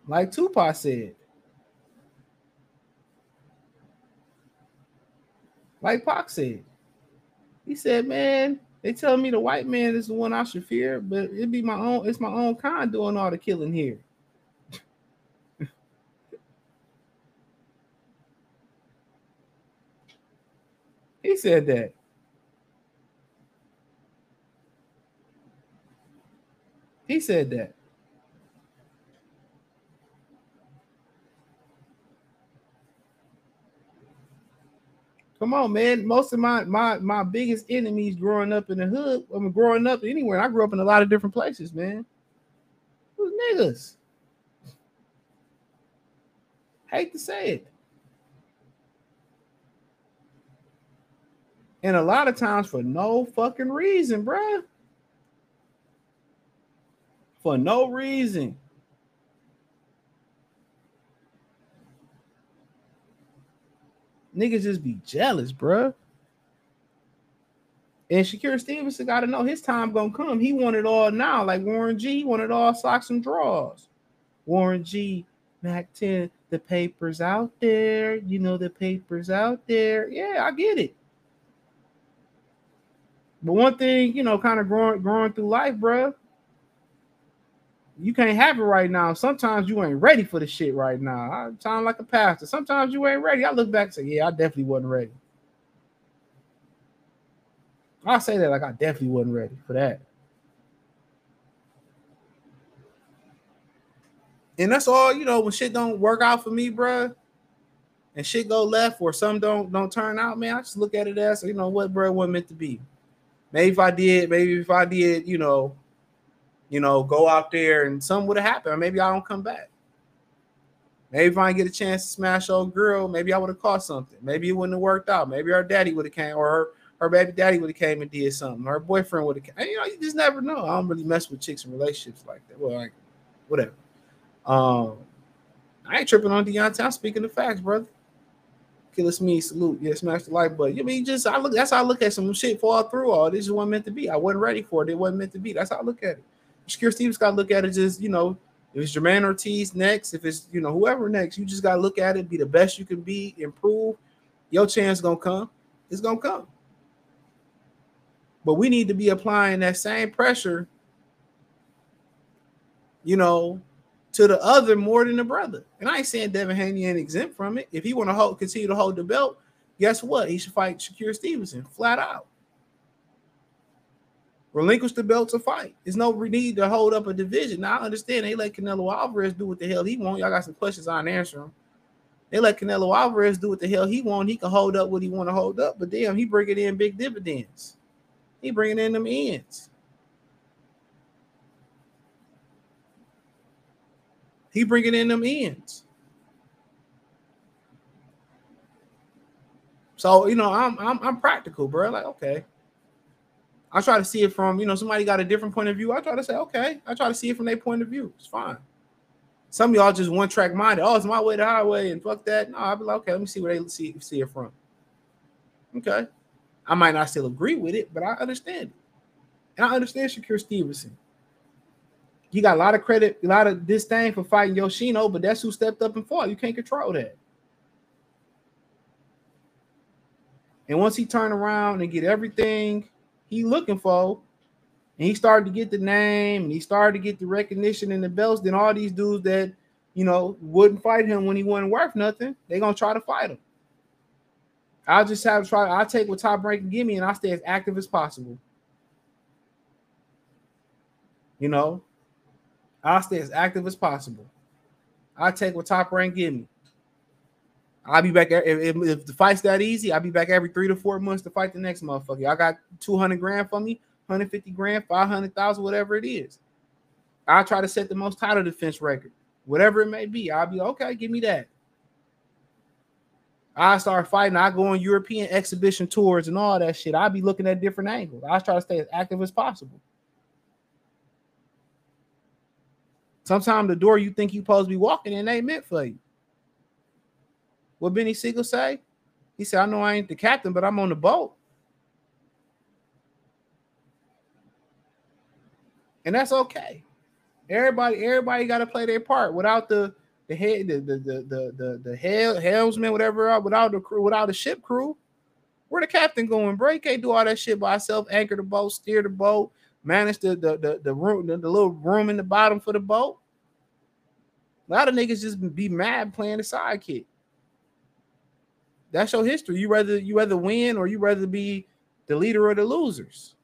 Like Tupac said. Like Pac said. He said, man, they tell me the white man is the one I should fear, but it'd be my own, it's my own kind doing all the killing here. He said that. He said that. Come on, man. Most of my my my biggest enemies growing up in the hood. I mean, growing up anywhere. I grew up in a lot of different places, man. Who's niggas? Hate to say it. And a lot of times for no fucking reason, bruh. For no reason. Niggas just be jealous, bruh. And Shakur Stevenson got to know his time gonna come. He want it all now, like Warren G. He wanted all socks and drawers. Warren G. Mac 10, the papers out there. You know the papers out there. Yeah, I get it. But one thing, you know, kind of growing growing through life, bruh, you can't have it right now. Sometimes you ain't ready for the shit right now. I sound like a pastor. Sometimes you ain't ready. I look back and say, yeah, I definitely wasn't ready. I say that like I definitely wasn't ready for that. And that's all, you know, when shit don't work out for me, bruh, and shit go left or some don't don't turn out, man, I just look at it as, you know what, bro, wasn't meant to be. Maybe if I did, maybe if I did, you know, you know, go out there and something would have happened. Maybe I don't come back. Maybe if I get a chance to smash old girl, maybe I would have caught something. Maybe it wouldn't have worked out. Maybe her daddy would have came, or her, her baby daddy would have came and did something. Her boyfriend would have came. You know, you just never know. I don't really mess with chicks in relationships like that. Well, like whatever. Um, I ain't tripping on Deontay. I'm speaking the facts, brother. Killer me salute. Yeah, smash the like button. You mean just I look that's how I look at some shit fall through. All this is what meant to be. I wasn't ready for it. It wasn't meant to be. That's how I look at it. Shakur Stevens got to look at it just, you know, if it's Jamaine Ortiz next, if it's, you know, whoever next, you just got to look at it, be the best you can be, improve. Your chance to come. It's to come. But we need to be applying that same pressure, you know, to the other more than the brother. And I ain't saying Devin Haney ain't exempt from it. If he want to hold, continue to hold the belt, guess what? He should fight Shakur Stevenson flat out. Relinquish the belt to fight. There's no need to hold up a division. Now I understand they let Canelo Alvarez do what the hell he want. Y'all got some questions on answer them. They let Canelo Alvarez do what the hell he want. He can hold up what he want to hold up, but damn, he bringing in big dividends. He bringing in them ends. He bringing in them ends. So you know, I'm I'm I'm practical, bro. Like okay, I try to see it from, you know, somebody got a different point of view. I try to say, okay, I try to see it from their point of view. It's fine. Some of y'all just one track minded. Oh, it's my way, the highway, and fuck that. No, I'll be like, okay, let me see where they see, see it from. Okay. I might not still agree with it, but I understand it. And I understand Shakur Stevenson. You got a lot of credit, a lot of disdain for fighting Yoshino, but that's who stepped up and fought. You can't control that. And once he turned around and get everything he looking for, and he started to get the name and he started to get the recognition and the belts, then all these dudes that you know wouldn't fight him when he wasn't worth nothing, they gonna try to fight him. I'll just have to try. I'll take what top rank can give me, and I'll stay as active as possible. You know, I'll stay as active as possible. I'll take what top rank give me. I'll be back if, if, if the fight's that easy. I'll be back every three to four months to fight the next motherfucker. I got 200 grand for me, 150 grand, 500,000, whatever it is. I'll try to set the most title defense record, whatever it may be. I'll be okay, give me that. I start fighting. I go on European exhibition tours and all that shit. I'll be looking at different angles. I try to stay as active as possible. Sometimes the door you think you supposed to be walking in ain't meant for you. What Benny Siegel say? He said, I know I ain't the captain, but I'm on the boat. And that's okay. Everybody, everybody got to play their part without the the head, the the the the the, the hel- helmsman, whatever, uh, without the crew, without the ship crew. Where the captain going? He can't do all that shit by himself. Anchor the boat, steer the boat, manage the the the, the room, the, the little room in the bottom for the boat. A lot of niggas just be mad playing the sidekick. That's your history. You rather you rather win or you rather be the leader of the losers.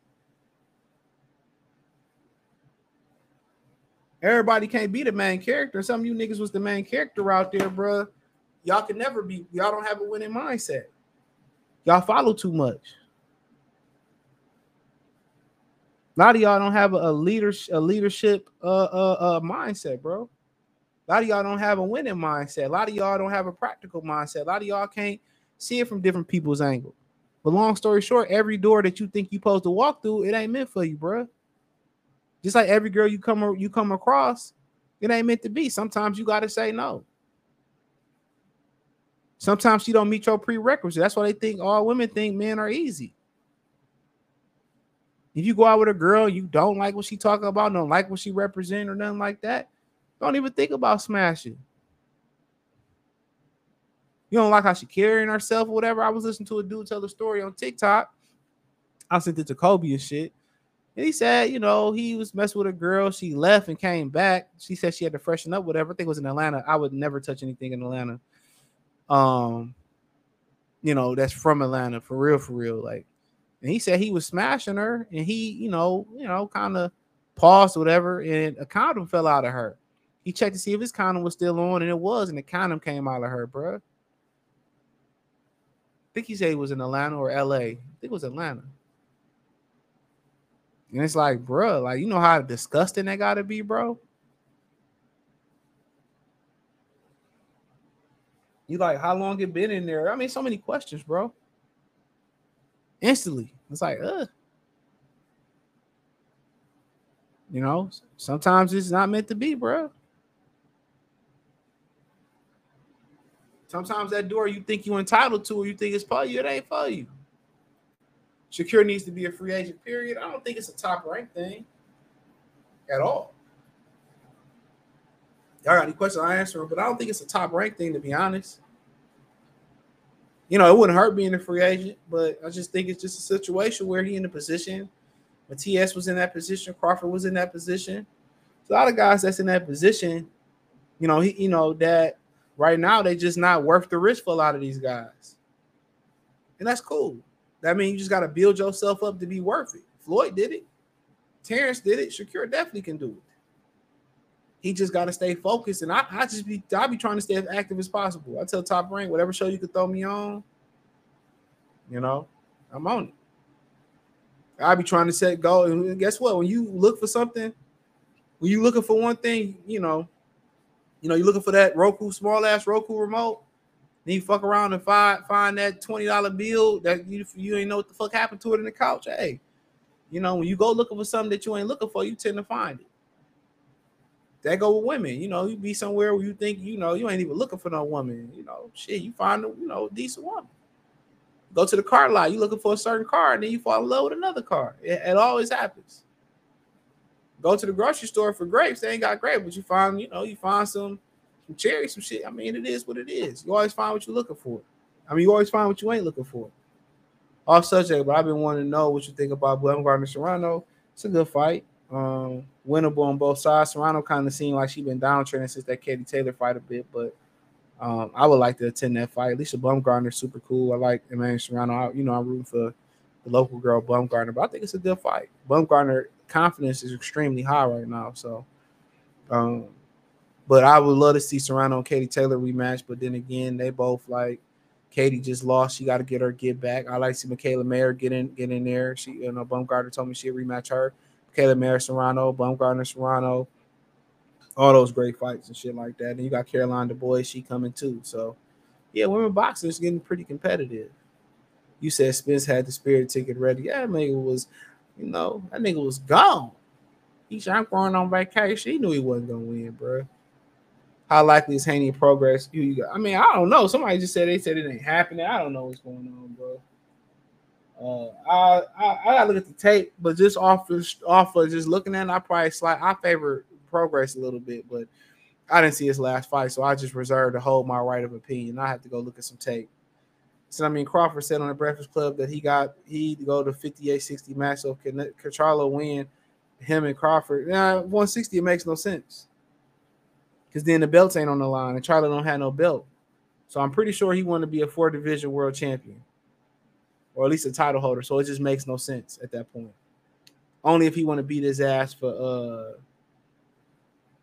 Everybody can't be the main character. Some of you niggas was the main character out there, bro. Y'all can never be. Y'all don't have a winning mindset. Y'all follow too much. A lot of y'all don't have a, leadership, a leadership uh, uh, uh, mindset, bro. A lot of y'all don't have a winning mindset. A lot of y'all don't have a practical mindset. A lot of y'all can't see it from different people's angle. But long story short, every door that you think you supposed to walk through, it ain't meant for you, bro. Just like every girl you come you come across, it ain't meant to be. Sometimes you gotta say no. Sometimes she don't meet your prerequisites. That's why they think all women think men are easy. If you go out with a girl, you don't like what she talking about, don't like what she represent or nothing like that, don't even think about smashing. You don't like how she carrying herself or whatever. I was listening to a dude tell the story on TikTok. I sent it to Kobe and shit. And he said, you know, he was messing with a girl. She left and came back. She said she had to freshen up, whatever. I think it was in Atlanta. I would never touch anything in Atlanta. Um, you know, that's from Atlanta for real, for real. Like, and he said he was smashing her, and he, you know, you know, kind of paused, whatever, and a condom fell out of her. He checked to see if his condom was still on, and it was, and the condom came out of her, bro. I think he said he was in Atlanta or LA. I think it was Atlanta. And it's like, bro, like you know how disgusting that gotta be, bro. You like how long it been in there? I mean, so many questions, bro. Instantly, it's like, uh, you know, sometimes it's not meant to be, bro. Sometimes that door you think you're entitled to, or you think it's for you, it ain't for you. Shakur needs to be a free agent, period. I don't think it's a top rank thing at all. Y'all got any questions? I answer them, but I don't think it's a top rank thing to be honest. You know, it wouldn't hurt being a free agent, but I just think it's just a situation where he in a position. TS was in that position, Crawford was in that position. A lot of guys that's in that position, you know, he, you know, that right now they just not worth the risk for a lot of these guys. And that's cool. That means you just got to build yourself up to be worth it. Floyd did it. Terence did it. Shakur definitely can do it. He just got to stay focused. And I, I just be I be trying to stay as active as possible. I tell Top Rank, whatever show you could throw me on, you know, I'm on it. I be trying to set goal. And guess what? When you look for something, when you looking for one thing, you know, you know, you're looking for that Roku small ass Roku remote. Then you fuck around and find find that twenty dollar bill that you you ain't know what the fuck happened to it in the couch. Hey, you know when you go looking for something that you ain't looking for, you tend to find it. That go with women. You know, you be somewhere where you think you know you ain't even looking for no woman. You know, shit, you find a you know decent woman. Go to the car lot, you looking for a certain car, and then you fall in love with another car. It, it always happens. Go to the grocery store for grapes, they ain't got grapes, but you find you know you find some some cherries, some shit. I mean, it is what it is. You always find what you're looking for. I mean, you always find what you ain't looking for. Off subject, but I've been wanting to know what you think about Baumgartner Serrano. It's a good fight. Um, winnable on both sides. Serrano kind of seemed like she'd been downtrending since that Katie Taylor fight a bit, but um, I would like to attend that fight. Lisa Bumgarner's super cool. I like Emmanuel Serrano. I, you know, I'm rooting for the local girl Bumgarner, but I think it's a good fight. Bumgarner confidence is extremely high right now, so. Um, but I would love to see Serrano and Katie Taylor rematch. But then again, they both like Katie just lost. She got to get her get back. I like to see Mikaela Mayer get in get in there. She you know Bumgarner told me she'd rematch her. Mikaela Mayer Serrano, Bumgarner Serrano, all those great fights and shit like that. And you got Caroline Dubois, she coming too. So yeah, women boxing is getting pretty competitive. You said Spence had the spirit ticket ready. Yeah, nigga was, you know, that nigga was gone. He's I'm going on vacation. He knew he wasn't gonna win, bro. How likely is Haney Prograis? Who you got? I mean, I don't know. Somebody just said they said it ain't happening. I don't know what's going on, bro. Uh, I, I I gotta look at the tape, but just off of, off of just looking at it, I probably slight I favor Prograis a little bit, but I didn't see his last fight, so I just reserved to hold my right of opinion. I have to go look at some tape. So I mean, Crawford said on the Breakfast Club that he got he go to 58-60 match. So can Charlo win him and Crawford? Nah, 160 it makes no sense because then the belts ain't on the line, and Charlo don't have no belt. So I'm pretty sure he wanted to be a four division world champion, or at least a title holder. So it just makes no sense at that point. Only if he want to beat his ass for uh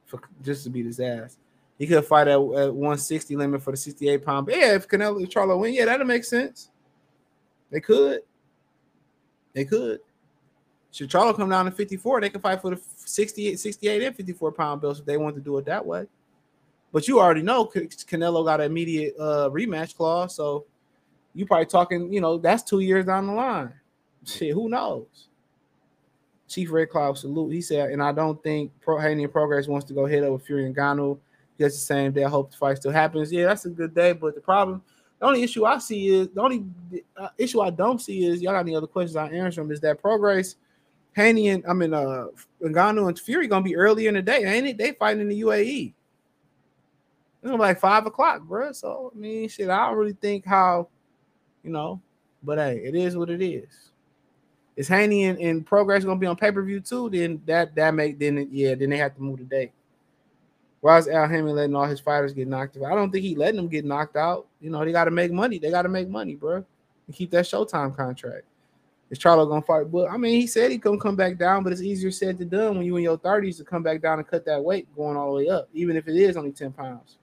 for just to beat his ass. He could fight at, at 160 limit for the 68 pound. But yeah, if Canelo Charlo win, yeah, that'll make sense. They could. They could. Should Charlo come down to 54, they can fight for the 68, 68 and 54 pound belts if they want to do it that way. But you already know Canelo got an immediate uh, rematch clause, so you probably talking, you know, that's two years down the line. Shit, who knows? Chief Red Cloud salute. He said, and I don't think Pro Haney Prograis wants to go head up with Fury and Ngannou. Just the same day. I hope the fight still happens. Yeah, that's a good day. But the problem, the only issue I see is the only uh, issue I don't see is y'all got any other questions I answer them is that Prograis, Haney and I mean uh Ngannou and Fury gonna be early in the day, ain't it? They fighting in the UAE. It's like five o'clock, bro. So I mean, shit, I don't really think how, you know, but hey, it is what it is. Is Haney and, and Prograis gonna be on pay per view too? Then that that make then yeah, then they have to move the date. Why is Al Haymon letting all his fighters get knocked out? I don't think he letting them get knocked out. You know, they got to make money. They got to make money, bro, and keep that Showtime contract. Is Charlo gonna fight? But I mean, he said he gonna come back down, but it's easier said than done when you in your thirties to come back down and cut that weight going all the way up, even if it is only ten pounds.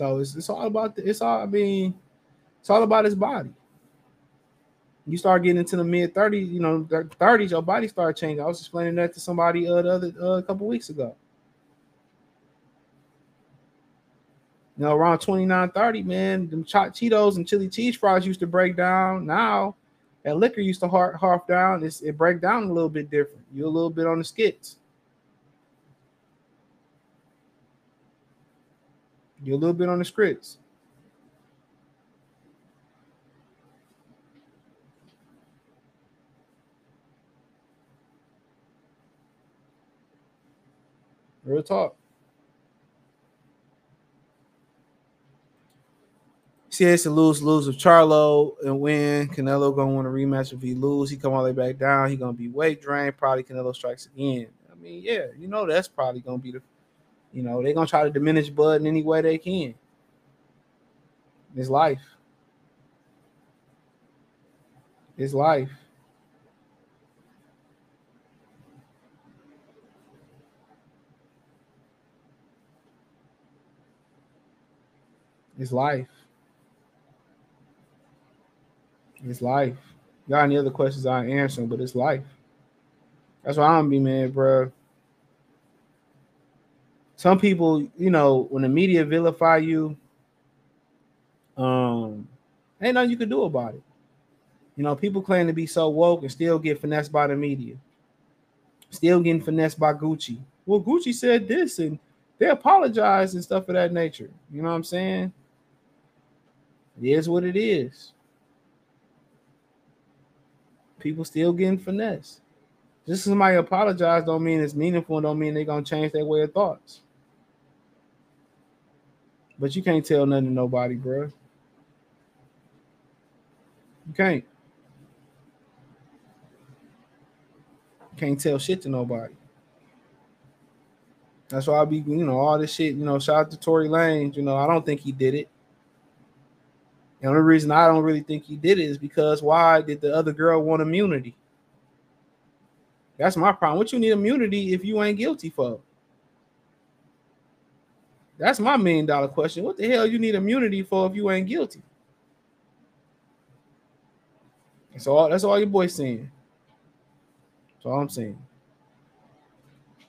So it's, it's all about the, it's all I mean, it's all about his body. You start getting into the mid 30s, you know, 30s, your body start changing. I was explaining that to somebody uh, the other uh, a couple weeks ago. You know, around 29, 30, man, them chopped Cheetos and chili cheese fries used to break down. Now that liquor used to half, half down. It's, it break down a little bit different. You're a little bit on the skits. You're a little bit on the scripts. Real talk. See, it's a lose lose with Charlo and win. Canelo gonna want a rematch if he lose. He come all the way back down. He gonna be weight drained. Probably Canelo strikes again. I mean, yeah, you know that's probably gonna be the, you know, they're gonna try to diminish Bud in any way they can. His life. His life. It's life. It's life. Got any other questions I answer, but it's life. That's why I'm be man, bro. Some people, you know, when the media vilify you, um, ain't nothing you can do about it. You know, people claim to be so woke and still get finessed by the media. Still getting finessed by Gucci. Well, Gucci said this and they apologize and stuff of that nature. You know what I'm saying? It is what it is. People still getting finesse. Just somebody apologize don't mean it's meaningful, don't mean they're gonna change their way of thoughts. But you can't tell nothing to nobody, bro. You can't. You can't tell shit to nobody. That's why I be, you know, all this shit. You know, shout out to Tory Lanez. You know, I don't think he did it. The only reason I don't really think he did it is because why did the other girl want immunity? That's my problem. What you need immunity if you ain't guilty for? That's my million dollar question. What the hell you need immunity for if you ain't guilty? That's all. That's all your boy saying. That's all I'm saying.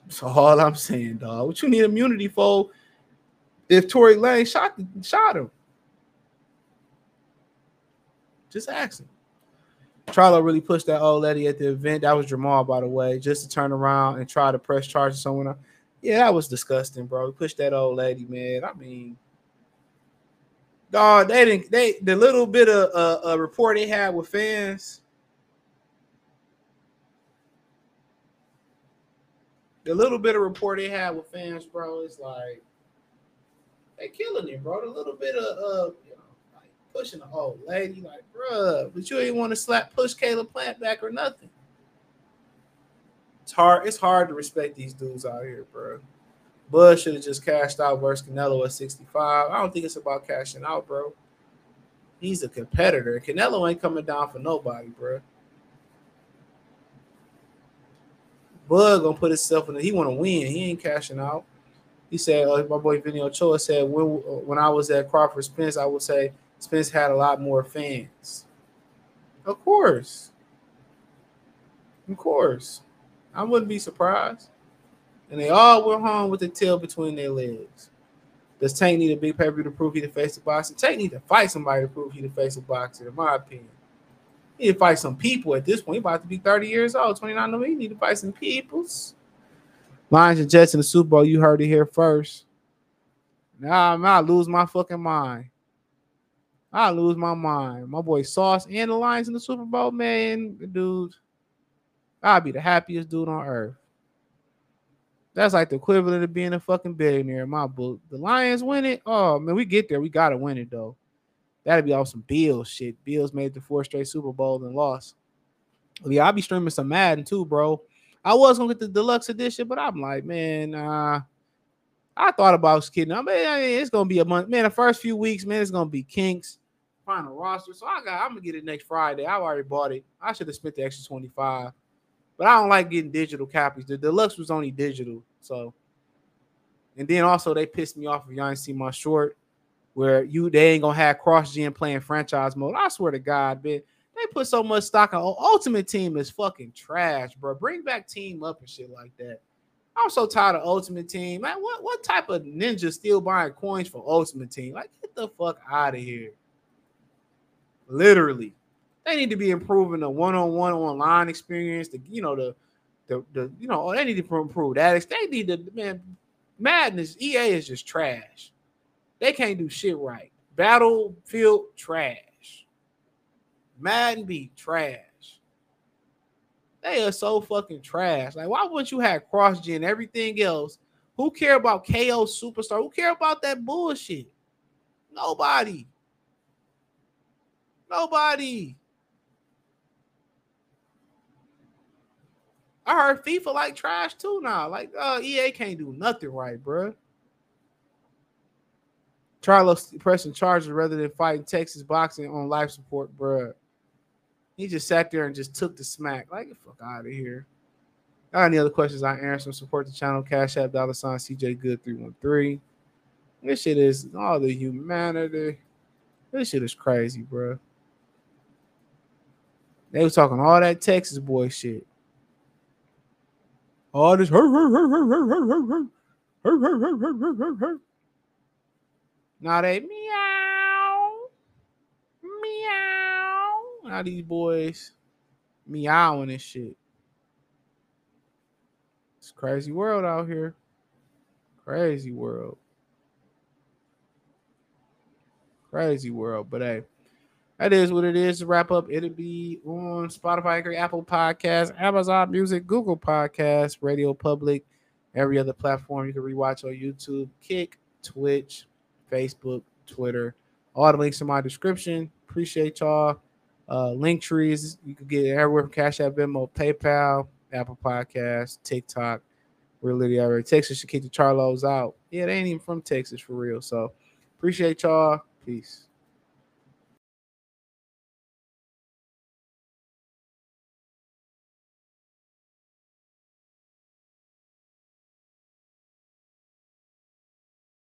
That's all I'm saying, dog. What you need immunity for? If Tory Lane shot shot him, just ask him. Charlo really pushed that old lady at the event. That was Jamal, by the way, just to turn around and try to press charges on someone. Yeah, that was disgusting, bro. He pushed that old lady, man. I mean, dog, they didn't. They the little bit of uh, a report they had with fans. The little bit of report they had with fans, bro, is like they killing it, bro. The little bit of uh, you know, like pushing the old lady, like, bro, but you ain't want to slap push Caleb Plant back or nothing. It's hard. It's hard to respect these dudes out here, bro. Bud should have just cashed out versus Canelo at 65. I don't think it's about cashing out, bro. He's a competitor. Canelo ain't coming down for nobody, bro. Bud gonna put himself in. The, he want to win. He ain't cashing out. He said, uh, my boy Vinny Ochoa said, when when I was at Crawford Spence, I would say Spence had a lot more fans. Of course, of course, I wouldn't be surprised. And they all went home with the tail between their legs. Does Tank need a big paper to prove he the face of boxing? Tank need to fight somebody to prove he the face of boxing, in my opinion. He need to fight some people at this point. He about to be 30 years old, 29 no, he need to fight some peoples. Lions and Jets in the Super Bowl, you heard it here first. Nah, I'm not lose my fucking mind. I lose my mind. My boy Sauce and the Lions in the Super Bowl, man, dude. I'll be the happiest dude on earth. That's like the equivalent of being a fucking billionaire in my book. The Lions win it. Oh man, we get there. We gotta win it though. That'd be awesome. Bills shit. Bills made the four straight Super Bowl and lost. Yeah, I'll be streaming some Madden too, bro. I was gonna get the deluxe edition, but I'm like, man, uh, I thought about kidding. I mean, it's gonna be a month, man. The first few weeks, man, it's gonna be kinks, final roster. So I got, I'm gonna get it next Friday. I already bought it. I should have spent the extra 25. But I don't like getting digital copies. The deluxe was only digital. So, and then also they pissed me off if y'all ain't see my short where you they ain't gonna have cross gen playing franchise mode. I swear to God, man, they put so much stock on oh, Ultimate Team is fucking trash, bro. Bring back Team Up and shit like that. I'm so tired of Ultimate Team. Man, what, what type of ninja still buying coins for Ultimate Team? Like, get the fuck out of here. Literally. They need to be improving the one-on-one online experience. The you know the the, the you know they need to improve that. They need to man. Madness EA is just trash. They can't do shit right. Battlefield trash. Madden be trash. They are so fucking trash. Like, why wouldn't you have cross gen everything else? Who care about KO Superstar? Who care about that bullshit? Nobody. Nobody. I heard FIFA like trash too now. Like uh, EA can't do nothing right, bro. Charlo pressing charges rather than fighting Texas boxing on life support, bro. He just sat there and just took the smack. Like, get fuck out of here. Got any other questions? I answer. Support the channel. Cash App dollar sign CJ Good three one three. This shit is all the humanity. This shit is crazy, bro. They was talking all that Texas boy shit. All this hur, hur, hur, hur, hur, hur, hur, hur, hur, hur, hur, hur. Now they meow, meow. Now these boys meowing and shit. It's crazy world out here. Crazy world. Crazy world. But hey, that is what it is to wrap up. It'll be on Spotify, Apple Podcasts, Amazon Music, Google Podcasts, Radio Public, every other platform you can rewatch on YouTube, Kick, Twitch, Facebook, Twitter. All the links in my description. Appreciate y'all. Uh, link trees you can get everywhere from Cash App, Venmo, PayPal, Apple Podcasts, TikTok. We're literally everywhere. Texas should keep the Charlos out. Yeah, they ain't even from Texas for real. So appreciate y'all. Peace.